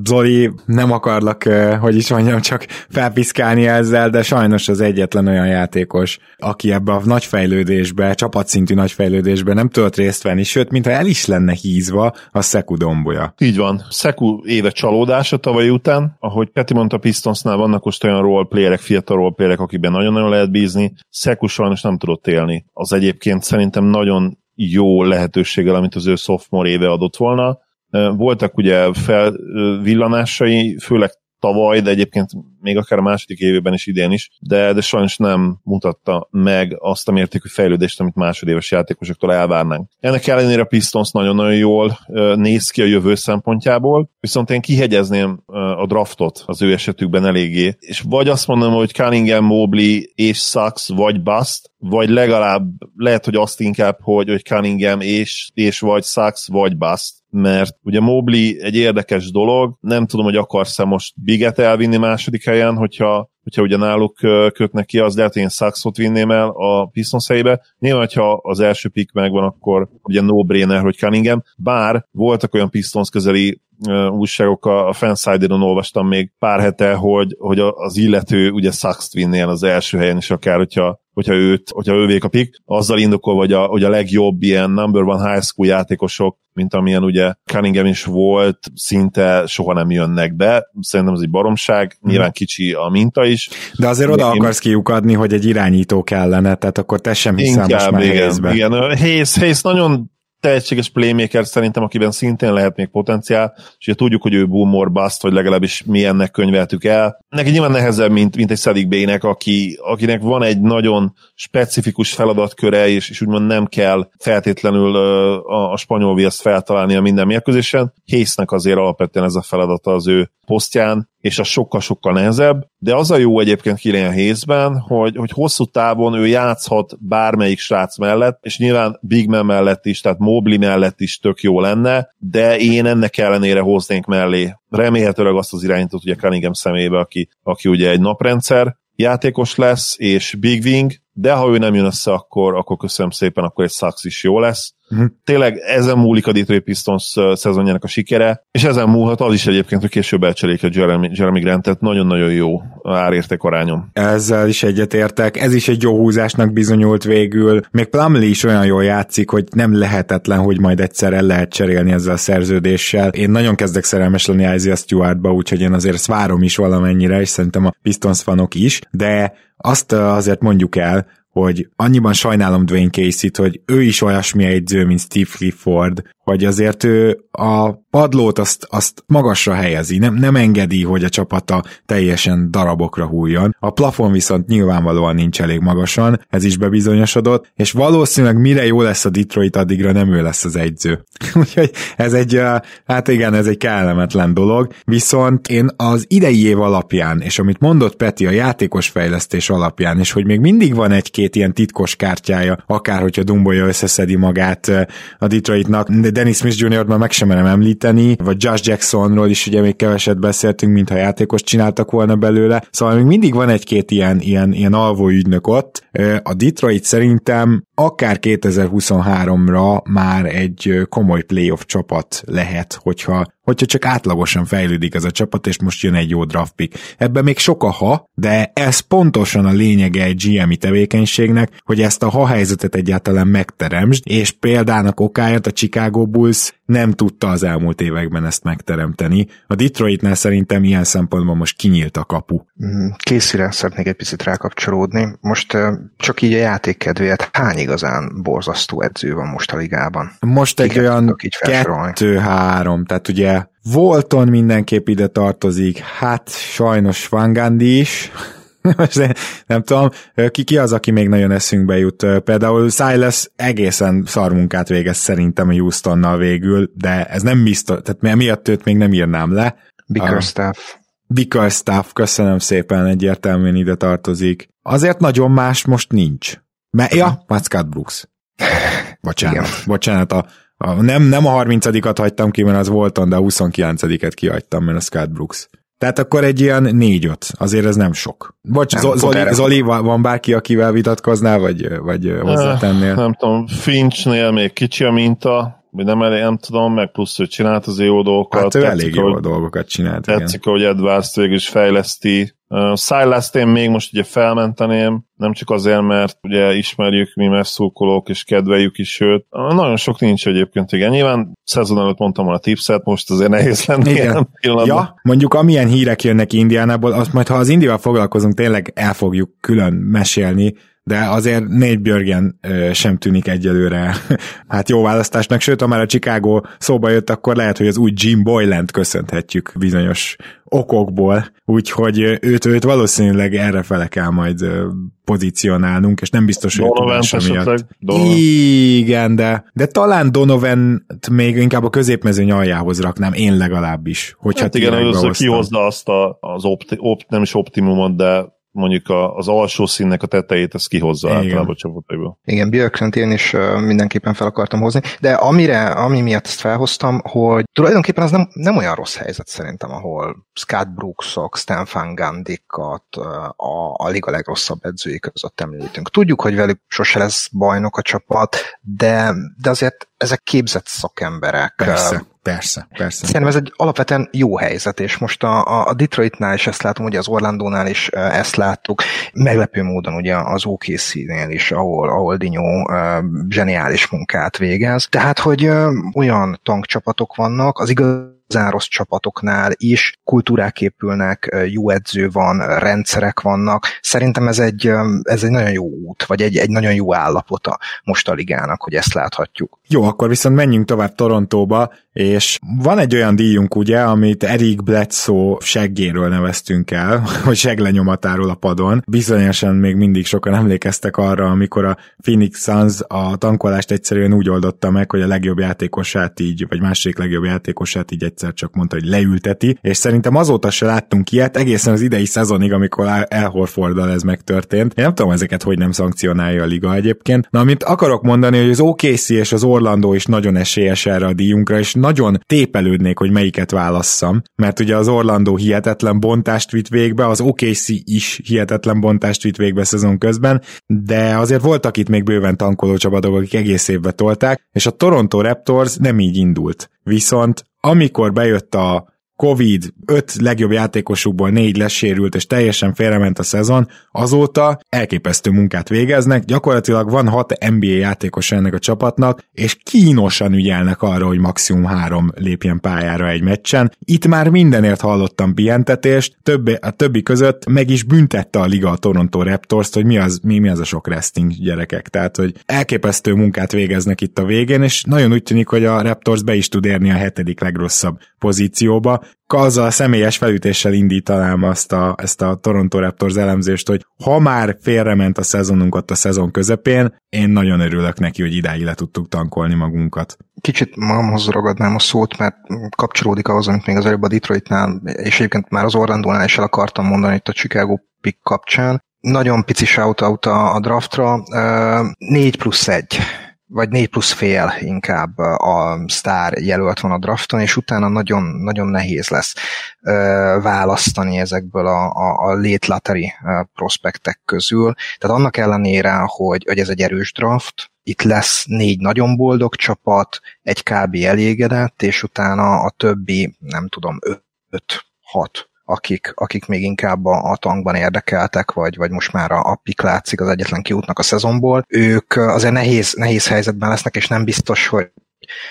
S1: Zoli, nem akarlak, hogy is mondjam, csak felpiszkálni ezzel, de sajnos az egyetlen olyan játékos, aki ebbe a nagy fejlődésbe, csapatszintű nagy fejlődésbe nem tölt részt venni, sőt, mintha el is lenne hízva, a Szeku dombolya.
S2: Így van. Szeku éve csalódása tavaly után, ahogy Peti mondta, Pistonsnál vannak most olyan roleplayerek, fiatal roleplayerek, akikben nagyon-nagyon lehet bízni. Szeku sajnos nem tudott élni. Az egyébként szerintem nagyon jó lehetőséggel, amit az ő sophomore éve adott volna, voltak ugye felvillanásai, főleg tavaly, de egyébként még akár a második évében is idén is, de, de sajnos nem mutatta meg azt a mértékű fejlődést, amit másodéves játékosoktól elvárnánk. Ennek ellenére a Pistons nagyon-nagyon jól néz ki a jövő szempontjából, viszont én kihegyezném a draftot az ő esetükben eléggé, és vagy azt mondom, hogy Cunningham, Mobley és Sachs vagy Bust, vagy legalább lehet, hogy azt inkább, hogy, hogy Cunningham és, és vagy Sachs vagy Bust, mert ugye Mobley egy érdekes dolog, nem tudom, hogy akarsz-e most Biget elvinni második helyen, hogyha, hogyha ugye náluk kötnek ki, az lehet, hogy én Saxot vinném el a Pistons helyébe. Nyilván, hogyha az első pick megvan, akkor ugye no-brainer, hogy Cunningham, bár voltak olyan Pistons közeli újságok, a, a fanside-on olvastam még pár hete, hogy, hogy az illető ugye Saxt vinné el az első helyen is akár, hogyha hogyha őt, hogyha ővék a pick, azzal indokol, hogy a, hogy a legjobb ilyen number one high school játékosok, mint amilyen ugye Cunningham is volt, szinte soha nem jönnek be. Szerintem ez egy baromság, nyilván kicsi a minta is.
S1: De azért oda én... akarsz kiukadni, hogy egy irányító kellene, tehát akkor te sem hiszel most már igen,
S2: igen. Hayes, Hayes nagyon tehetséges playmaker szerintem, akiben szintén lehet még potenciál, és ugye tudjuk, hogy ő boom or bust, vagy legalábbis mi ennek könyveltük el. Neki nyilván nehezebb, mint, mint egy Sadiq Bének, aki, akinek van egy nagyon specifikus feladatköre, és, és úgymond nem kell feltétlenül a, a spanyol viaszt feltalálni a minden mérkőzésen. Hésznek azért alapvetően ez a feladata az ő posztján, és az sokkal-sokkal nehezebb, de az a jó egyébként Kilian Hayesben, hogy, hogy hosszú távon ő játszhat bármelyik srác mellett, és nyilván Big Man mellett is, tehát Mobley mellett is tök jó lenne, de én ennek ellenére hoznék mellé remélhetőleg azt az irányítót ugye Cunningham szemébe, aki, aki ugye egy naprendszer játékos lesz, és Big Wing, de ha ő nem jön össze, akkor, akkor köszönöm szépen, akkor egy Sachs is jó lesz. Uh-huh. Tényleg ezen múlik a Detroit Pistons szezonjának a sikere, és ezen múlhat az is egyébként, hogy később elcserélik a Jeremy, Jeremy Grantet, nagyon-nagyon jó árérték arányom.
S1: Ezzel is egyetértek, ez is egy jó húzásnak bizonyult végül. Még Plumlee is olyan jól játszik, hogy nem lehetetlen, hogy majd egyszer el lehet cserélni ezzel a szerződéssel. Én nagyon kezdek szerelmes lenni Isaiah Stewartba, úgyhogy én azért ezt várom is valamennyire, és szerintem a Pistons fanok is, de azt azért mondjuk el, hogy annyiban sajnálom Dwayne Casey-t, hogy ő is olyasmi egyző, mint Steve Clifford, hogy azért ő a padlót azt, azt magasra helyezi, nem, nem engedi, hogy a csapata teljesen darabokra hújjon. A plafon viszont nyilvánvalóan nincs elég magasan, ez is bebizonyosodott, és valószínűleg mire jó lesz a Detroit, addigra nem ő lesz az egyző. Úgyhogy ez egy, hát igen, ez egy kellemetlen dolog, viszont én az idei év alapján, és amit mondott Peti a játékos fejlesztés alapján, és hogy még mindig van egy-két ilyen titkos kártyája, akár hogyha Dumboja összeszedi magát a Detroitnak, de Dennis Smith Jr. már meg sem merem említeni, vagy Josh Jacksonról is ugye még keveset beszéltünk, mintha játékos csináltak volna belőle, szóval még mindig van egy-két ilyen, ilyen, ilyen alvó ügynök ott. A Detroit szerintem akár 2023-ra már egy komoly playoff csapat lehet, hogyha hogyha csak átlagosan fejlődik ez a csapat, és most jön egy jó draft pick. Ebben még sok a ha, de ez pontosan a lényege egy GM-i tevékenységnek, hogy ezt a ha helyzetet egyáltalán megteremtsd, és példának okáért a Chicago Bulls nem tudta az elmúlt években ezt megteremteni. A Detroitnál szerintem ilyen szempontból most kinyílt a kapu.
S3: Mm, készire szeretnék egy picit rákapcsolódni. Most csak így a játék kedvéért hány igazán borzasztó edző van most a ligában?
S1: Most egy olyan kettő-három, tehát ugye Volton mindenképp ide tartozik, hát sajnos Van Gandhi is, nem tudom, ki, ki az, aki még nagyon eszünkbe jut. Például Silas egészen szarmunkát végez szerintem a Houstonnal végül, de ez nem biztos, tehát miatt őt még nem írnám le.
S3: Bickerstaff.
S1: Bickerstaff, köszönöm szépen, egyértelműen ide tartozik. Azért nagyon más most nincs. Mert, ja, Scott Brooks. Bocsánat, Igen. bocsánat, a, a, nem, nem a 30-at hagytam ki, mert az voltam, de a 29-et kihagytam, mert a Scott Brooks. Tehát akkor egy ilyen négy-öt, azért ez nem sok. Bocs, nem, Zoli, Zoli, van bárki, akivel vitatkoznál, vagy, vagy hozzátennél?
S2: Nem tudom, Finchnél még kicsi a minta, vagy nem elég, nem tudom, meg plusz, hogy csinált az jó dolgokat.
S1: Hát ő tetszik, elég jó dolgokat csinált.
S2: Tetszik, igen. hogy Edwards végül is fejleszti. Uh, silas én még most ugye felmenteném, nem csak azért, mert ugye ismerjük mi messzúkolók, és kedveljük is őt. Nagyon sok nincs egyébként, igen. Nyilván szezon előtt mondtam a tipset, most azért nehéz lenni. Igen.
S1: Ja, mondjuk amilyen hírek jönnek Indiánából, azt majd ha az Indiával foglalkozunk, tényleg el fogjuk külön mesélni, de azért négy Björgen sem tűnik egyelőre hát jó választásnak, sőt, ha már a Chicago szóba jött, akkor lehet, hogy az új Jim Boylant köszönhetjük bizonyos okokból, úgyhogy őt, őt valószínűleg erre fele kell majd pozícionálnunk, és nem biztos, hogy
S2: Donovan miatt.
S1: Donovan. Igen, de, de talán donovan még inkább a középmezőny aljához raknám, én legalábbis. Hogyha
S2: hát igen, először kihozza azt a, az opti, opt, nem is optimumot, de mondjuk az alsó színnek a tetejét, ezt kihozza Igen. általában a csapataiból.
S3: Igen, Björklönt én is mindenképpen fel akartam hozni, de amire, ami miatt ezt felhoztam, hogy tulajdonképpen az nem, nem olyan rossz helyzet szerintem, ahol Scott Brooksok, Stan Van Gundikat a, a liga legrosszabb edzői között említünk. Tudjuk, hogy velük sose lesz bajnok a csapat, de, de azért ezek képzett szakemberek.
S1: Persze Persze, persze.
S3: Szerintem ez egy alapvetően jó helyzet, és most a, a Detroitnál is ezt látom, ugye az Orlandónál is ezt láttuk, meglepő módon ugye az OKC-nél is, ahol, ahol Dinyó zseniális munkát végez. Tehát, hogy olyan tankcsapatok vannak, az igaz rossz csapatoknál is kultúrák épülnek, jó edző van, rendszerek vannak. Szerintem ez egy, ez egy nagyon jó út, vagy egy, egy nagyon jó állapota most a ligának, hogy ezt láthatjuk.
S1: Jó, akkor viszont menjünk tovább Torontóba, és van egy olyan díjunk ugye, amit Eric Bledsoe seggéről neveztünk el, hogy seglenyomatáról a padon. Bizonyosan még mindig sokan emlékeztek arra, amikor a Phoenix Suns a tankolást egyszerűen úgy oldotta meg, hogy a legjobb játékosát így, vagy másik legjobb játékosát így egyszer csak mondta, hogy leülteti, és szerintem azóta se láttunk ilyet, egészen az idei szezonig, amikor El Horforddal ez megtörtént. Én nem tudom ezeket, hogy nem szankcionálja a liga egyébként. Na, amit akarok mondani, hogy az OKC és az Orlando is nagyon esélyes erre a díjunkra, és nagyon tépelődnék, hogy melyiket válasszam, mert ugye az Orlando hihetetlen bontást vitt végbe, az OKC is hihetetlen bontást vitt végbe szezon közben, de azért voltak itt még bőven tankoló csapatok, akik egész évbe tolták, és a Toronto Raptors nem így indult. Viszont amikor bejött a Covid, öt legjobb játékosukból négy lesérült, és teljesen félrement a szezon, azóta elképesztő munkát végeznek, gyakorlatilag van hat NBA játékos ennek a csapatnak, és kínosan ügyelnek arra, hogy maximum három lépjen pályára egy meccsen. Itt már mindenért hallottam pihentetést, többi, a többi között meg is büntette a liga a Toronto Raptors-t, hogy mi az, mi, mi az a sok resting gyerekek. Tehát, hogy elképesztő munkát végeznek itt a végén, és nagyon úgy tűnik, hogy a Raptors be is tud érni a hetedik legrosszabb pozícióba, azzal a személyes felütéssel indítanám azt a, ezt a Toronto Raptors elemzést, hogy ha már félrement a szezonunk ott a szezon közepén, én nagyon örülök neki, hogy idáig le tudtuk tankolni magunkat.
S3: Kicsit magamhoz ragadnám a szót, mert kapcsolódik ahhoz, amit még az előbb a Detroitnál, és egyébként már az Orlandónál is el akartam mondani itt a Chicago pick kapcsán. Nagyon pici shout-out a, a draftra, 4 plusz 1 vagy 4 plusz fél inkább a sztár jelölt van a drafton, és utána nagyon, nagyon nehéz lesz ö, választani ezekből a, a, a late lottery prospektek közül. Tehát annak ellenére, hogy, hogy ez egy erős draft, itt lesz négy nagyon boldog csapat, egy kb. elégedett, és utána a többi, nem tudom, öt, hat akik, akik még inkább a, a tankban érdekeltek, vagy, vagy most már a, a pik látszik az egyetlen kiútnak a szezonból, ők azért nehéz, nehéz helyzetben lesznek, és nem biztos, hogy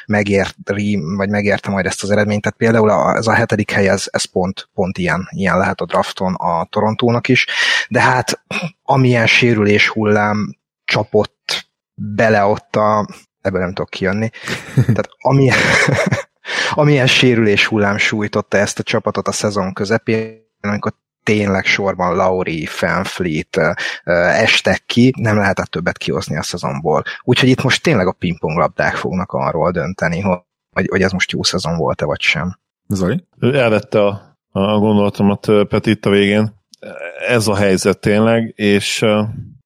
S3: megérti, vagy megérte majd ezt az eredményt. Tehát például ez a hetedik hely, ez, ez pont, pont ilyen, ilyen lehet a drafton a Torontónak is, de hát amilyen sérülés hullám csapott bele ott a, ebből nem tudok kijönni, tehát amilyen, amilyen sérülés hullám sújtotta ezt a csapatot a szezon közepén, amikor tényleg sorban Lauri, Fanfleet estek ki, nem lehetett többet kihozni a szezonból. Úgyhogy itt most tényleg a pingponglabdák fognak arról dönteni, hogy, hogy ez most jó szezon volt-e vagy sem.
S1: Zoli?
S2: Elvette a, a gondolatomat Peti itt a végén. Ez a helyzet tényleg, és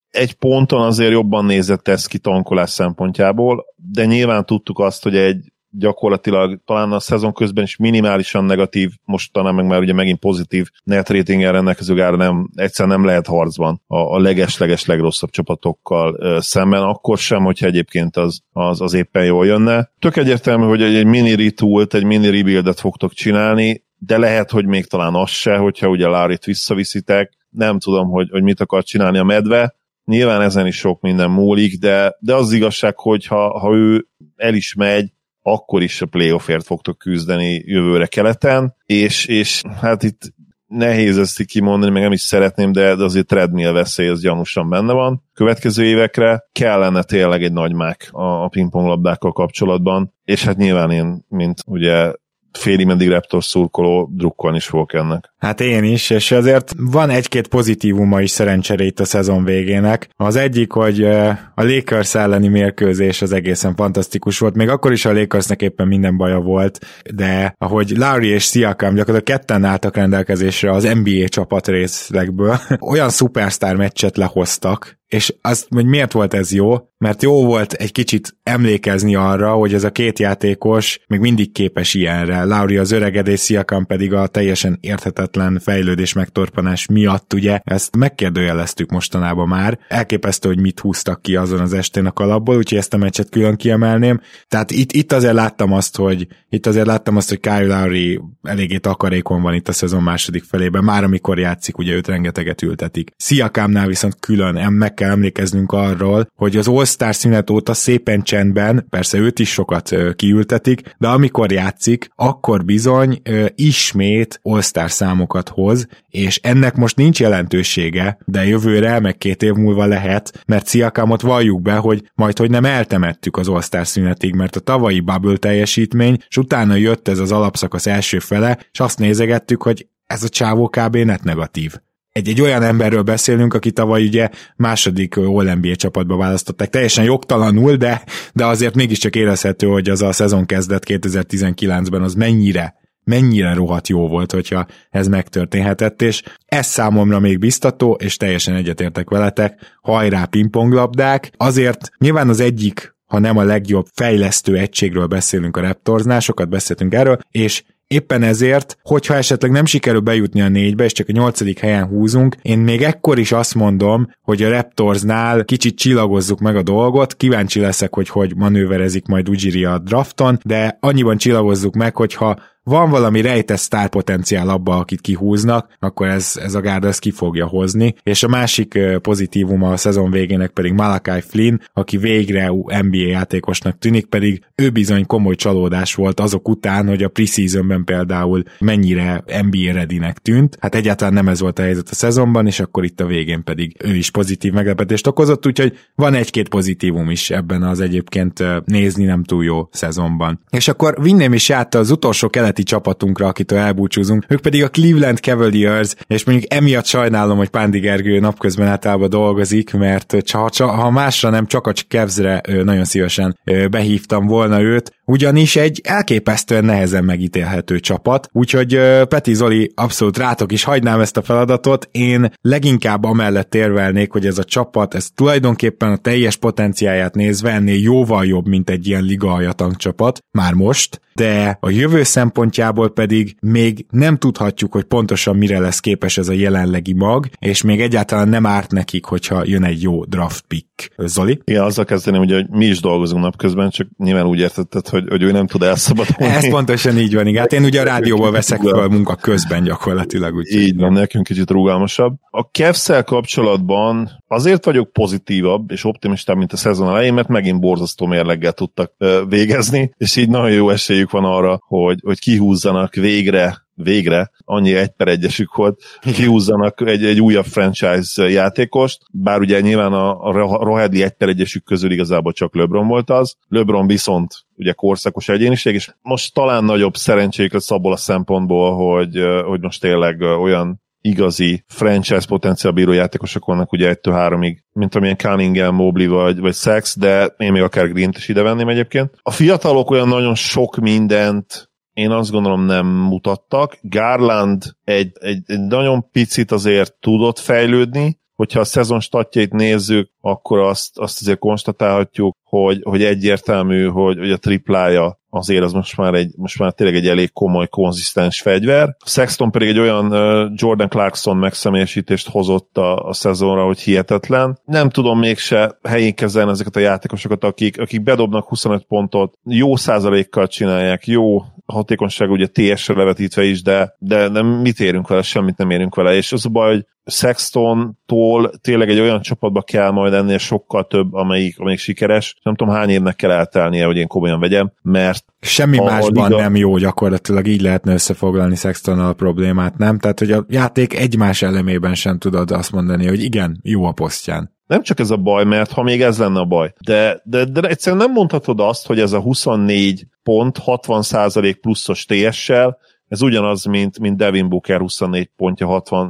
S2: egy ponton azért jobban nézett ez ki tankolás szempontjából, de nyilván tudtuk azt, hogy egy gyakorlatilag talán a szezon közben is minimálisan negatív, most talán meg már ugye megint pozitív net ratinggel rendelkező gár nem, egyszer nem lehet harcban a, a leges-leges legrosszabb csapatokkal ö, szemben, akkor sem, hogyha egyébként az, az, az éppen jól jönne. Tök egyértelmű, hogy egy, egy mini retoolt, egy mini rebuildet fogtok csinálni, de lehet, hogy még talán az se, hogyha ugye Lárit visszaviszitek, nem tudom, hogy, hogy mit akar csinálni a medve, Nyilván ezen is sok minden múlik, de, de az igazság, hogy ha, ha ő el is megy, akkor is a playoffért fogtok küzdeni jövőre keleten, és, és hát itt nehéz ezt kimondani, meg nem is szeretném, de, de azért treadmill veszély az gyanúsan benne van. Következő évekre kellene tényleg egy nagy mák a, a pingponglabdákkal kapcsolatban, és hát nyilván én, mint ugye félig meddig Raptors szurkoló drukkolni is fogok ennek.
S1: Hát én is, és azért van egy-két pozitívuma is szerencsére itt a szezon végének. Az egyik, hogy a Lakers elleni mérkőzés az egészen fantasztikus volt, még akkor is a Lakersnek éppen minden baja volt, de ahogy Larry és Siakam gyakorlatilag ketten álltak rendelkezésre az NBA csapat részlegből, olyan szupersztár meccset lehoztak, és azt, hogy miért volt ez jó? Mert jó volt egy kicsit emlékezni arra, hogy ez a két játékos még mindig képes ilyenre. Lauri az öregedés, Siakam pedig a teljesen érthetetlen fejlődés megtorpanás miatt, ugye, ezt megkérdőjeleztük mostanában már. Elképesztő, hogy mit húztak ki azon az estén a kalapból, úgyhogy ezt a meccset külön kiemelném. Tehát itt, itt azért láttam azt, hogy itt azért láttam azt, hogy Kyle Lowry eléggé takarékon van itt a szezon második felében, már amikor játszik, ugye őt rengeteget ültetik. Siakamnál viszont külön meg kell emlékeznünk arról, hogy az All-Star szünet óta szépen csendben, persze őt is sokat kiültetik, de amikor játszik, akkor bizony ismét All-Star számokat hoz, és ennek most nincs jelentősége, de jövőre, meg két év múlva lehet, mert Sziakámot valljuk be, hogy majd, hogy nem eltemettük az All-Star szünetig, mert a tavalyi bubble teljesítmény, és utána jött ez az alapszakasz első fele, és azt nézegettük, hogy ez a csávó kb. net negatív. Egy, egy olyan emberről beszélünk, aki tavaly ugye második All-NBA csapatba választották. Teljesen jogtalanul, de, de azért mégiscsak érezhető, hogy az a szezon kezdet 2019-ben az mennyire mennyire rohadt jó volt, hogyha ez megtörténhetett, és ez számomra még biztató, és teljesen egyetértek veletek, hajrá pingponglabdák, azért nyilván az egyik ha nem a legjobb fejlesztő egységről beszélünk a Raptorsnál, sokat beszéltünk erről, és Éppen ezért, hogyha esetleg nem sikerül bejutni a négybe, és csak a nyolcadik helyen húzunk, én még ekkor is azt mondom, hogy a Raptorsnál kicsit csillagozzuk meg a dolgot, kíváncsi leszek, hogy hogy manőverezik majd Ujiri a drafton, de annyiban csillagozzuk meg, hogyha van valami rejtett sztárpotenciál abba, akit kihúznak, akkor ez, ez a gárda ezt ki fogja hozni. És a másik pozitívum a szezon végének pedig Malakai Flynn, aki végre NBA játékosnak tűnik, pedig ő bizony komoly csalódás volt azok után, hogy a preseasonben például mennyire NBA redinek tűnt. Hát egyáltalán nem ez volt a helyzet a szezonban, és akkor itt a végén pedig ő is pozitív meglepetést okozott, úgyhogy van egy-két pozitívum is ebben az egyébként nézni nem túl jó szezonban. És akkor vinném is át az utolsó kelet keleti csapatunkra, akitől elbúcsúzunk. Ők pedig a Cleveland Cavaliers, és mondjuk emiatt sajnálom, hogy Pándi Gergő napközben általában dolgozik, mert ha, ha másra nem, csak a Cavsre nagyon szívesen behívtam volna őt, ugyanis egy elképesztően nehezen megítélhető csapat, úgyhogy Peti Zoli abszolút rátok is hagynám ezt a feladatot, én leginkább amellett érvelnék, hogy ez a csapat, ez tulajdonképpen a teljes potenciáját nézve ennél jóval jobb, mint egy ilyen liga csapat, már most, de a jövő szempontjából pedig még nem tudhatjuk, hogy pontosan mire lesz képes ez a jelenlegi mag, és még egyáltalán nem árt nekik, hogyha jön egy jó draft pick. Zoli?
S2: Igen, azzal kezdeném, hogy mi is dolgozunk napközben, csak nyilván úgy értetted, hogy, hogy ő nem tud elszabadulni.
S1: Ez pontosan így van, igen. Hát én ugye a rádióból veszek fel munka közben gyakorlatilag. Úgy
S2: így van, nekünk kicsit rugalmasabb. A Kevszel kapcsolatban azért vagyok pozitívabb és optimistább, mint a szezon elején, mert megint borzasztó mérleggel tudtak végezni, és így nagyon jó esélyük van arra, hogy, hogy kihúzzanak végre végre, annyi egy per egyesük volt, kihúzzanak egy, egy újabb franchise játékost, bár ugye nyilván a, a Rohedli egy per egyesük közül igazából csak LeBron volt az, LeBron viszont ugye korszakos egyéniség, és most talán nagyobb szerencséjük lesz abból a szempontból, hogy, hogy most tényleg olyan igazi franchise potenciál bíró játékosok vannak ugye 1 háromig, mint amilyen Cunningham, Mobley vagy, vagy Sex, de én még akár Green-t is ide venném egyébként. A fiatalok olyan nagyon sok mindent én azt gondolom nem mutattak. Garland egy, egy, egy nagyon picit azért tudott fejlődni, hogyha a szezon statjait nézzük, akkor azt, azt azért konstatálhatjuk, hogy, hogy egyértelmű, hogy, hogy a triplája azért az most már, egy, most már tényleg egy elég komoly, konzisztens fegyver. Sexton pedig egy olyan Jordan Clarkson megszemélyesítést hozott a, a szezonra, hogy hihetetlen. Nem tudom mégse helyén kezelni ezeket a játékosokat, akik, akik bedobnak 25 pontot, jó százalékkal csinálják, jó hatékonyság ugye TS-re levetítve is, de, de nem mit érünk vele, semmit nem érünk vele, és az a baj, hogy Sexton-tól tényleg egy olyan csapatba kell majd ennél sokkal több, amelyik, amelyik sikeres. Nem tudom, hány évnek kell eltelnie, hogy én komolyan vegyem, mert
S1: Semmi a másban liga... nem jó gyakorlatilag, így lehetne összefoglalni Sexton a problémát, nem? Tehát, hogy a játék egymás elemében sem tudod azt mondani, hogy igen, jó a posztján.
S2: Nem csak ez a baj, mert ha még ez lenne a baj, de, de, de egyszerűen nem mondhatod azt, hogy ez a 24 pont 60% pluszos TS-sel, ez ugyanaz, mint, mint Devin Booker 24 pontja 60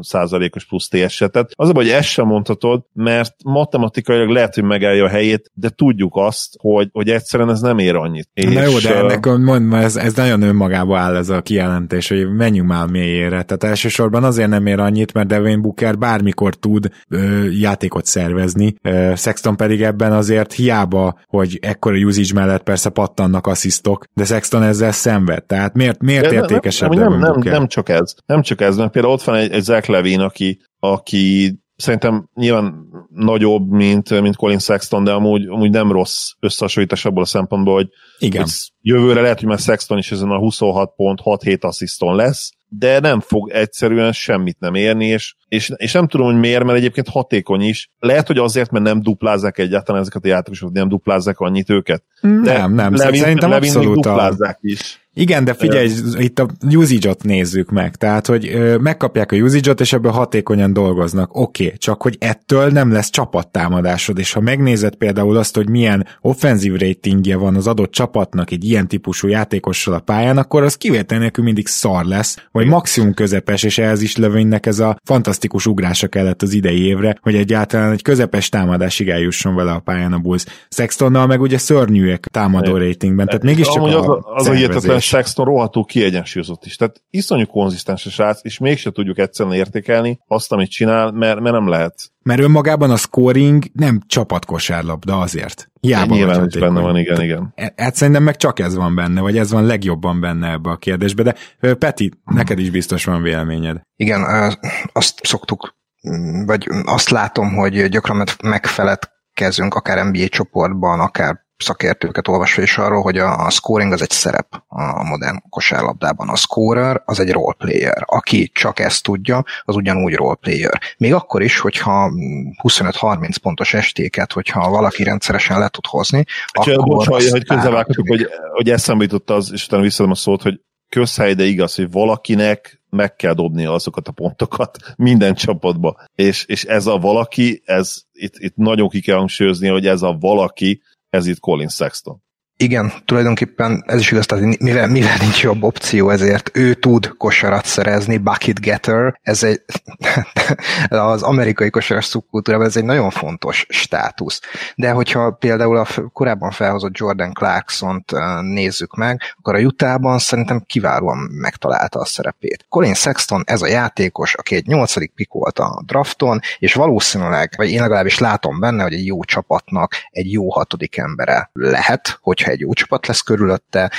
S2: os plusz ts Tehát az a hogy ezt sem mondhatod, mert matematikailag lehet, hogy megállja a helyét, de tudjuk azt, hogy, hogy egyszerűen ez nem ér annyit.
S1: Na és, jó, de ennek mondd, ez, ez nagyon önmagába áll ez a kijelentés, hogy menjünk már mélyére. Tehát elsősorban azért nem ér annyit, mert Devin Booker bármikor tud ö, játékot szervezni. Ö, Sexton pedig ebben azért hiába, hogy ekkora usage mellett persze pattannak asszisztok, de Sexton ezzel szenved. Tehát miért, miért értékesebb
S2: nem, nem, nem, nem, csak ez. Nem csak ez, mert például ott van egy, egy Zach Levin, aki, aki szerintem nyilván nagyobb, mint, mint Colin Sexton, de amúgy, amúgy nem rossz összehasonlítás abból a szempontból, hogy,
S1: Igen.
S2: hogy jövőre lehet, hogy már Sexton is ezen a 26 pont, 6-7 assziszton lesz, de nem fog egyszerűen semmit nem érni, és, és, és nem tudom, hogy miért, mert egyébként hatékony is. Lehet, hogy azért, mert nem duplázzák egyáltalán ezeket a játékosokat, nem duplázzák annyit őket.
S1: De nem, nem, Levin, szerintem Levin abszolút
S2: duplázzák is.
S1: Igen, de figyelj, itt a usage-ot nézzük meg, tehát, hogy megkapják a usage és ebből hatékonyan dolgoznak. Oké, okay, csak hogy ettől nem lesz csapattámadásod, és ha megnézed például azt, hogy milyen offenzív ratingje van az adott csapatnak egy ilyen típusú játékossal a pályán, akkor az kivétel nélkül mindig szar lesz, vagy maximum közepes, és ehhez is Lövinnek ez a fantasztikus ugrása kellett az idei évre, hogy egyáltalán egy közepes támadásig eljusson vele a pályán a Bulls. Sextonnal meg ugye szörnyűek támadó ratingben, tehát mégiscsak
S2: a, az, az a Sexton rohadtul kiegyensúlyozott is. Tehát iszonyú konzisztens a srác, és mégse tudjuk egyszerűen értékelni azt, amit csinál, mert, mert nem lehet.
S1: Mert önmagában a scoring nem csapatkosárlabda azért.
S2: Hiába Nyilván is benne van, igen, igen.
S1: E, hát szerintem meg csak ez van benne, vagy ez van legjobban benne ebbe a kérdésbe, de Peti, neked is biztos van véleményed.
S3: Igen, azt szoktuk, vagy azt látom, hogy gyakran megfeledkezünk akár NBA csoportban, akár szakértőket olvasva is arról, hogy a, a scoring az egy szerep a modern kosárlabdában. A scorer az egy roleplayer. Aki csak ezt tudja, az ugyanúgy roleplayer. Még akkor is, hogyha 25-30 pontos estéket, hogyha valaki rendszeresen le tud hozni,
S2: Csak akkor... Bocs, hogy közbevághatok, hogy, hogy eszembe jutott az, és utána visszadom a szót, hogy közhely, de igaz, hogy valakinek meg kell dobni azokat a pontokat minden csapatba. És, és ez a valaki, ez itt, itt nagyon ki kell hangsúlyozni, hogy ez a valaki, ez itt Colin Sexton.
S3: Igen, tulajdonképpen ez is igaz, tehát mivel, mivel nincs jobb opció, ezért ő tud kosarat szerezni, bucket getter, ez egy, az amerikai kosaras szubkultúrában ez egy nagyon fontos státusz. De hogyha például a korábban felhozott Jordan Clarkson-t nézzük meg, akkor a Utahban szerintem kiválóan megtalálta a szerepét. Colin Sexton ez a játékos, aki egy nyolcadik pik volt a drafton, és valószínűleg, vagy én legalábbis látom benne, hogy egy jó csapatnak egy jó hatodik embere lehet, hogyha egy jó csapat lesz körülötte,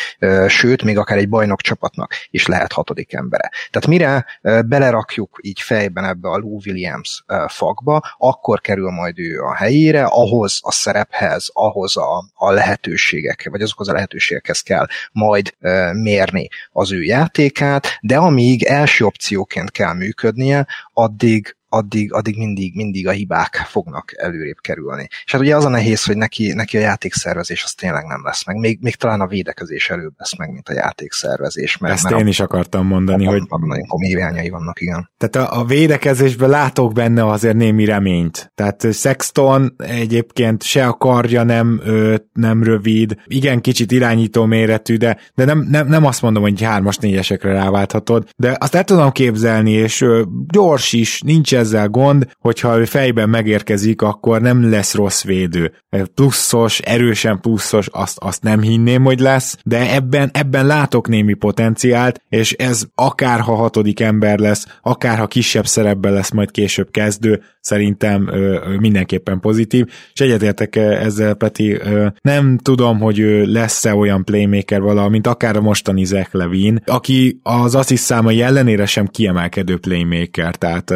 S3: sőt, még akár egy bajnok csapatnak is lehet hatodik embere. Tehát mire belerakjuk így fejben ebbe a Lou Williams fakba, akkor kerül majd ő a helyére, ahhoz a szerephez, ahhoz a, a lehetőségek, vagy azokhoz a lehetőségekhez kell majd mérni az ő játékát, de amíg első opcióként kell működnie, addig addig, addig mindig, mindig a hibák fognak előrébb kerülni. És hát ugye az a nehéz, hogy neki, neki a játékszervezés az tényleg nem lesz meg. Még, még talán a védekezés előbb lesz meg, mint a játékszervezés.
S1: Mert, Ezt mert én a, is akartam mondani, hogy...
S3: Nagyon komoly vannak, igen.
S1: Tehát a, a védekezésben látok benne azért némi reményt. Tehát Sexton egyébként se a karja nem, ö, nem rövid, igen kicsit irányító méretű, de, de nem, nem, nem azt mondom, hogy hármas, négyesekre ráválthatod, de azt el tudom képzelni, és ö, gyors is, nincs ezzel gond, hogyha ő fejben megérkezik, akkor nem lesz rossz védő. Pluszos, erősen pluszos, azt, azt nem hinném, hogy lesz, de ebben, ebben látok némi potenciált, és ez akár ha hatodik ember lesz, akár ha kisebb szerepben lesz majd később kezdő, szerintem ö, mindenképpen pozitív, és egyetértek ezzel, Peti, ö, nem tudom, hogy ő lesz-e olyan playmaker vala, mint akár a mostani Zach Levin, aki az assziszt számai ellenére sem kiemelkedő playmaker, tehát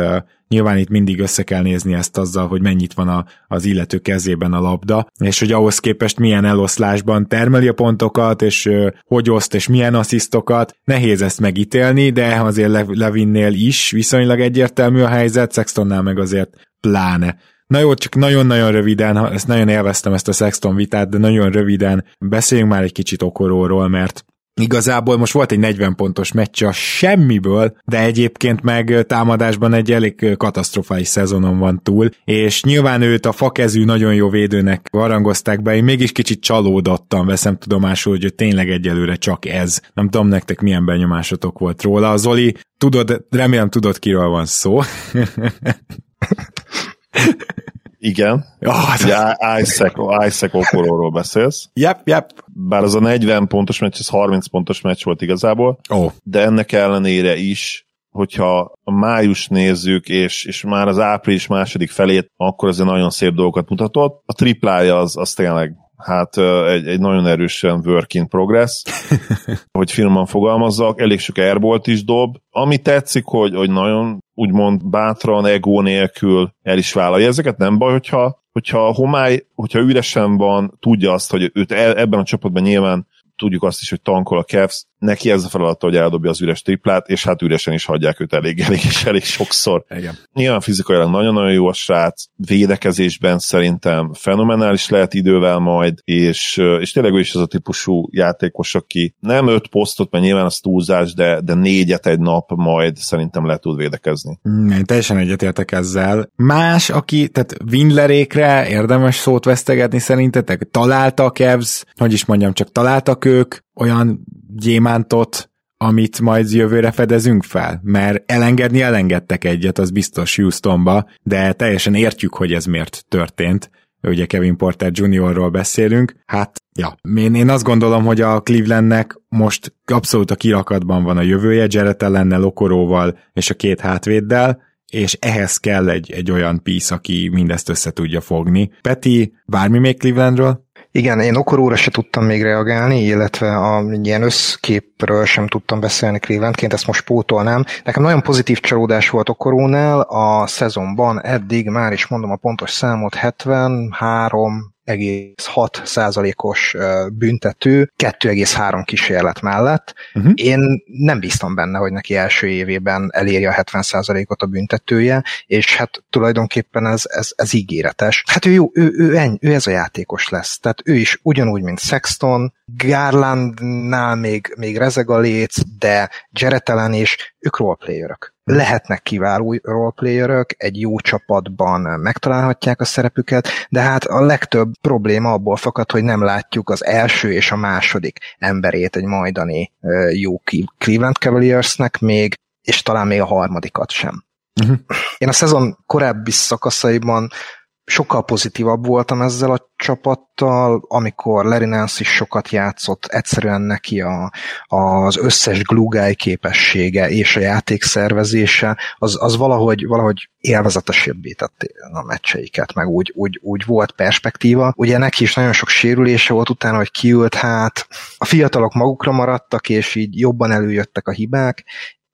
S1: Nyilván itt mindig össze kell nézni ezt azzal, hogy mennyit van a, az illető kezében a labda, és hogy ahhoz képest milyen eloszlásban termeli a pontokat, és hogy oszt, és milyen asszisztokat. Nehéz ezt megítélni, de azért Levinnél is viszonylag egyértelmű a helyzet, Sextonnál meg azért pláne. Na jó, csak nagyon-nagyon röviden, ezt nagyon élveztem ezt a Sexton vitát, de nagyon röviden beszéljünk már egy kicsit Okoróról, mert Igazából most volt egy 40 pontos meccs a semmiből, de egyébként meg támadásban egy elég katasztrofális szezonon van túl, és nyilván őt a fakezű nagyon jó védőnek varangozták be, én mégis kicsit csalódottam, veszem tudomásul, hogy tényleg egyelőre csak ez. Nem tudom nektek milyen benyomásotok volt róla. Zoli, tudod, remélem tudod kiről van szó.
S2: Igen. Oh, Ugye Isaac, Isaac Okoróról beszélsz.
S1: Yep, yep.
S2: Bár az a 40 pontos meccs, ez 30 pontos meccs volt igazából.
S1: Oh.
S2: De ennek ellenére is, hogyha a május nézzük, és, és már az április második felét, akkor egy nagyon szép dolgokat mutatott. A triplája az, az tényleg hát egy, egy nagyon erősen work in progress, hogy finoman fogalmazzak, elég sok airbolt is dob. Ami tetszik, hogy, hogy nagyon úgymond bátran, ego nélkül el is vállalja ezeket, nem baj, hogyha, hogyha a homály, hogyha üresen van, tudja azt, hogy őt ebben a csapatban nyilván tudjuk azt is, hogy tankol a Cavs, neki ez a feladat, hogy eldobja az üres triplát, és hát üresen is hagyják őt elég, elég és elég sokszor.
S1: Igen.
S2: Nyilván fizikailag nagyon-nagyon jó a srác, védekezésben szerintem fenomenális lehet idővel majd, és, és tényleg ő is az a típusú játékos, aki nem öt posztot, mert nyilván az túlzás, de, de négyet egy nap majd szerintem le tud védekezni.
S1: Mm, én teljesen egyetértek ezzel. Más, aki, tehát Windlerékre érdemes szót vesztegetni szerintetek? Találtak Cavs, hogy is mondjam, csak találtak ők olyan gyémántot, amit majd jövőre fedezünk fel? Mert elengedni elengedtek egyet, az biztos Houstonba, de teljesen értjük, hogy ez miért történt. Ugye Kevin Porter Jr.-ról beszélünk. Hát, ja, én, én azt gondolom, hogy a Clevelandnek most abszolút a kirakatban van a jövője, Jarrett ellennel, Okoróval és a két hátvéddel, és ehhez kell egy, egy olyan pisz, aki mindezt össze tudja fogni. Peti, bármi még Clevelandről?
S3: Igen, én Okoróra se tudtam még reagálni, illetve a ilyen összképről sem tudtam beszélni Clevelandként, ezt most pótolnám. Nekem nagyon pozitív csalódás volt Okorónál a szezonban, eddig már is mondom a pontos számot, 73 2,6 százalékos büntető 2,3 kísérlet mellett. Uh-huh. Én nem bíztam benne, hogy neki első évében eléri a 70 százalékot a büntetője, és hát tulajdonképpen ez, ez, ez ígéretes. Hát ő jó, ő, ő, eny, ő ez a játékos lesz. Tehát ő is ugyanúgy, mint Sexton, Garlandnál még, még rezeg a léc, de Jaretelen is, ők roleplayerök lehetnek kiváló roleplayerök, egy jó csapatban megtalálhatják a szerepüket, de hát a legtöbb probléma abból fakad, hogy nem látjuk az első és a második emberét egy majdani jó Cleveland Cavaliersnek még, és talán még a harmadikat sem. Uh-huh. Én a szezon korábbi szakaszaiban sokkal pozitívabb voltam ezzel a csapattal, amikor Larry Nance is sokat játszott, egyszerűen neki a, az összes glugáj képessége és a játékszervezése, az, az valahogy, valahogy élvezetesebbé ítette a meccseiket, meg úgy, úgy, úgy volt perspektíva. Ugye neki is nagyon sok sérülése volt utána, hogy kiült, hát a fiatalok magukra maradtak, és így jobban előjöttek a hibák,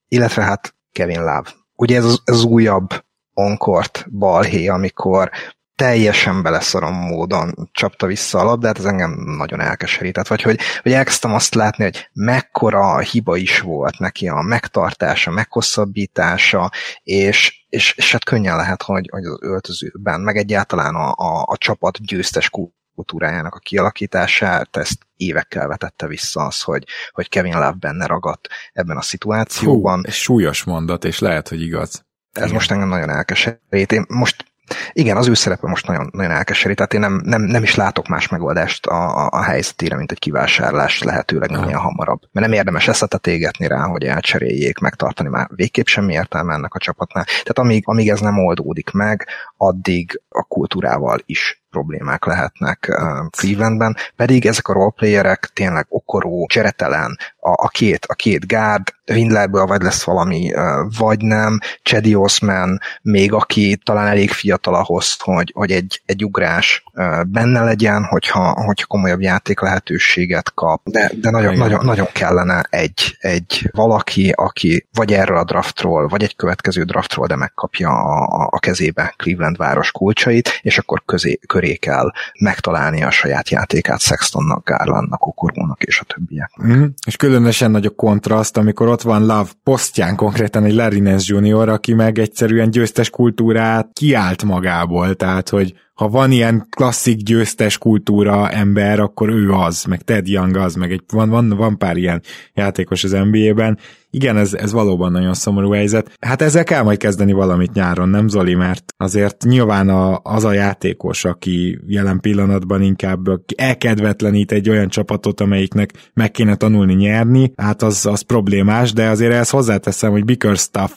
S3: illetve hát Kevin Love. Ugye ez az, ez újabb onkort balhé, amikor teljesen beleszarom módon csapta vissza a labdát, ez engem nagyon elkeserített, vagy hogy, hogy elkezdtem azt látni, hogy mekkora hiba is volt neki a megtartása, meghosszabbítása, és, és, és hát könnyen lehet, hogy, hogy az öltözőben, meg egyáltalán a, a, a csapat győztes kultúrájának a kialakítását, ezt évekkel vetette vissza az, hogy, hogy Kevin Love benne ragadt ebben a szituációban.
S1: Hú, súlyos mondat, és lehet, hogy igaz.
S3: Ez Igen. most engem nagyon elkeserít. Én most igen, az ő szerepe most nagyon, nagyon elkeserít, tehát én nem, nem, nem is látok más megoldást a, a helyzetére, mint egy kivásárlás lehetőleg minél hamarabb. Mert nem érdemes eszetet égetni rá, hogy elcseréljék, megtartani már végképp semmi értelme ennek a csapatnál. Tehát amíg, amíg ez nem oldódik meg, addig a kultúrával is problémák lehetnek Clevelandben, pedig ezek a roleplayerek tényleg okoró, cseretelen, a, a, két, a két gárd, Windlerből vagy lesz valami, vagy nem, Chedi Osman, még aki talán elég fiatal ahhoz, hogy, hogy egy, egy ugrás benne legyen, hogyha, hogyha komolyabb játék lehetőséget kap, de, de nagyon, nagyon, nagyon kellene egy, egy valaki, aki vagy erről a draftról, vagy egy következő draftról, de megkapja a, a kezébe Cleveland város kulcsait, és akkor közé, köré kell megtalálni a saját játékát Sextonnak, Garlandnak, Okorónak és a többiek.
S1: Mm, és különösen nagy a kontraszt, amikor ott van Love posztján konkrétan egy Larry Nance Jr., aki meg egyszerűen győztes kultúrát kiállt magából, tehát hogy ha van ilyen klasszik győztes kultúra ember, akkor ő az, meg Ted Young az, meg egy, van, van, van pár ilyen játékos az NBA-ben, igen, ez, ez valóban nagyon szomorú helyzet. Hát ezzel kell majd kezdeni valamit nyáron, nem Zoli? Mert azért nyilván a, az a játékos, aki jelen pillanatban inkább elkedvetlenít egy olyan csapatot, amelyiknek meg kéne tanulni nyerni, hát az, az problémás, de azért ezt hozzáteszem, hogy Bickerstaff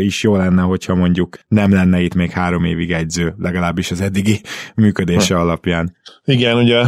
S1: is jó lenne, hogyha mondjuk nem lenne itt még három évig egyző, legalábbis az eddigi működése ha. alapján.
S2: Igen, ugye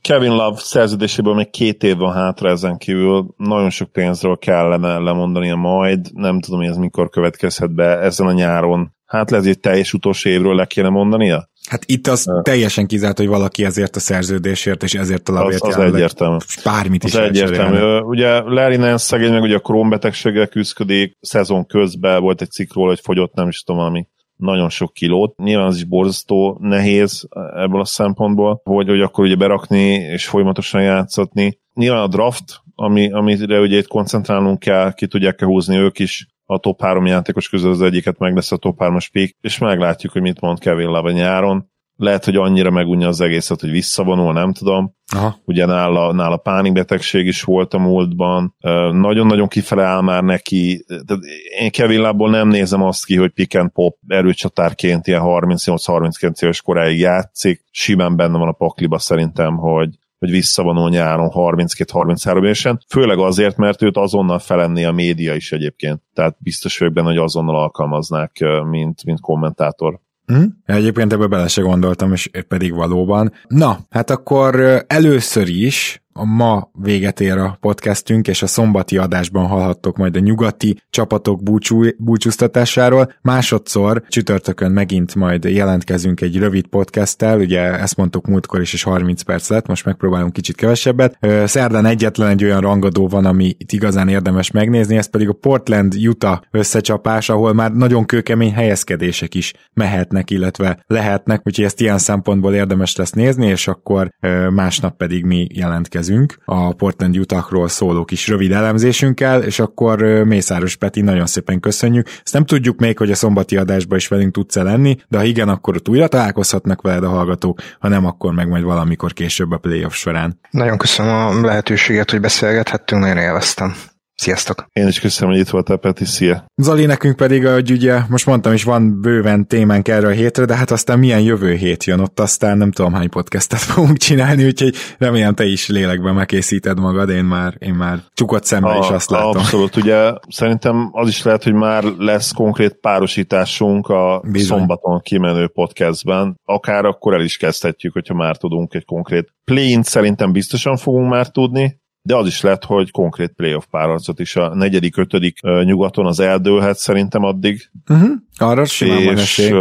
S2: Kevin Love szerződéséből még két év van hátra ezen kívül, nagyon sok pénzről kellene lemondania majd, nem tudom, hogy ez mikor következhet be ezen a nyáron. Hát lehet, hogy teljes utolsó évről le kéne mondania?
S1: Hát itt az uh, teljesen kizárt, hogy valaki ezért a szerződésért és ezért a lavért
S2: Az, az egyértelmű.
S1: Bármit
S2: az is egyértelmű. Ugye Larry Nance szegény meg ugye a krómbetegséggel küzdik, szezon közben volt egy cikk róla, hogy fogyott, nem is tudom, valami nagyon sok kilót. Nyilván az is borzasztó nehéz ebből a szempontból, hogy, hogy akkor ugye berakni és folyamatosan játszatni. Nyilván a draft ami, amire ugye itt koncentrálnunk kell, ki tudják-e húzni ők is, a top 3 játékos közül az egyiket meg lesz a top 3-as pick, és meglátjuk, hogy mit mond Kevin Love nyáron. Lehet, hogy annyira megunja az egészet, hogy visszavonul, nem tudom. Aha. Ugye nála, nála pánikbetegség is volt a múltban, nagyon-nagyon kifele áll már neki. Tehát én Kevin Love-ból nem nézem azt ki, hogy pick and pop erőcsatárként ilyen 38-39 éves koráig játszik. Simán benne van a pakliba szerintem, hogy, hogy visszavonul nyáron 32-33 évesen, főleg azért, mert őt azonnal felenné a média is egyébként. Tehát biztos vagyok benne, hogy azonnal alkalmaznák, mint, mint kommentátor.
S1: Hm? Egyébként ebbe bele se gondoltam, és pedig valóban. Na, hát akkor először is a ma véget ér a podcastünk, és a szombati adásban hallhattok majd a nyugati csapatok búcsú, búcsúztatásáról. Másodszor csütörtökön megint majd jelentkezünk egy rövid podcasttel, ugye ezt mondtuk múltkor is, és 30 perc lett, most megpróbálunk kicsit kevesebbet. Szerdán egyetlen egy olyan rangadó van, ami itt igazán érdemes megnézni, ez pedig a Portland-Utah összecsapás, ahol már nagyon kőkemény helyezkedések is mehetnek, illetve lehetnek, úgyhogy ezt ilyen szempontból érdemes lesz nézni, és akkor másnap pedig mi jelentkezünk jelentkezünk a Portland Utahról szóló kis rövid elemzésünkkel, és akkor Mészáros Peti, nagyon szépen köszönjük. Ezt nem tudjuk még, hogy a szombati adásban is velünk tudsz lenni, de ha igen, akkor ott újra találkozhatnak veled a hallgatók, ha nem, akkor meg majd valamikor később a playoff során.
S3: Nagyon köszönöm a lehetőséget, hogy beszélgethettünk, nagyon élveztem. Sziasztok!
S2: Én is köszönöm, hogy itt voltál, Peti, szia!
S1: Zali, nekünk pedig, hogy ugye most mondtam is, van bőven témánk erre a hétre, de hát aztán milyen jövő hét jön ott, aztán nem tudom hány podcastet fogunk csinálni, úgyhogy remélem te is lélekben megkészíted magad, én már, én már csukott szemmel is azt látom.
S2: Abszolút, ugye szerintem az is lehet, hogy már lesz konkrét párosításunk a Bizony. szombaton kimenő podcastben, akár akkor el is kezdhetjük, hogyha már tudunk egy konkrét play szerintem biztosan fogunk már tudni, de az is lehet, hogy konkrét playoff párharcot is a negyedik, ötödik nyugaton az eldőlhet szerintem addig.
S1: Uh-huh. Arra simán
S2: és
S1: van esély.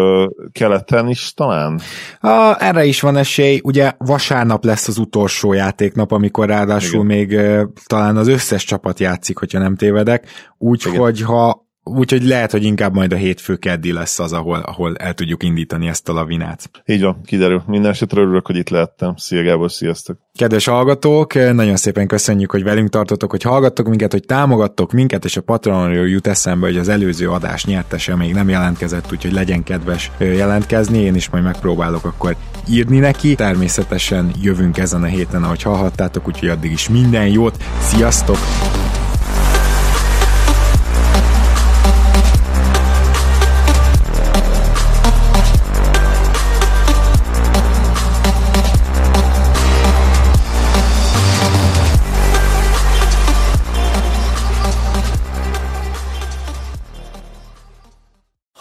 S2: keleten is talán?
S1: A, erre is van esély. Ugye vasárnap lesz az utolsó játéknap, amikor ráadásul Igen. még talán az összes csapat játszik, hogyha nem tévedek. Úgyhogy ha Úgyhogy lehet, hogy inkább majd a hétfő keddi lesz az, ahol, ahol el tudjuk indítani ezt a lavinát.
S2: Így van, kiderül. Minden esetre örülök, hogy itt lehettem. Szia Gábor, sziasztok!
S1: Kedves hallgatók, nagyon szépen köszönjük, hogy velünk tartotok, hogy hallgattok minket, hogy támogattok minket, és a Patreonról jut eszembe, hogy az előző adás nyertese még nem jelentkezett, úgyhogy legyen kedves jelentkezni, én is majd megpróbálok akkor írni neki. Természetesen jövünk ezen a héten, ahogy hallhattátok, úgyhogy addig is minden jót, sziasztok!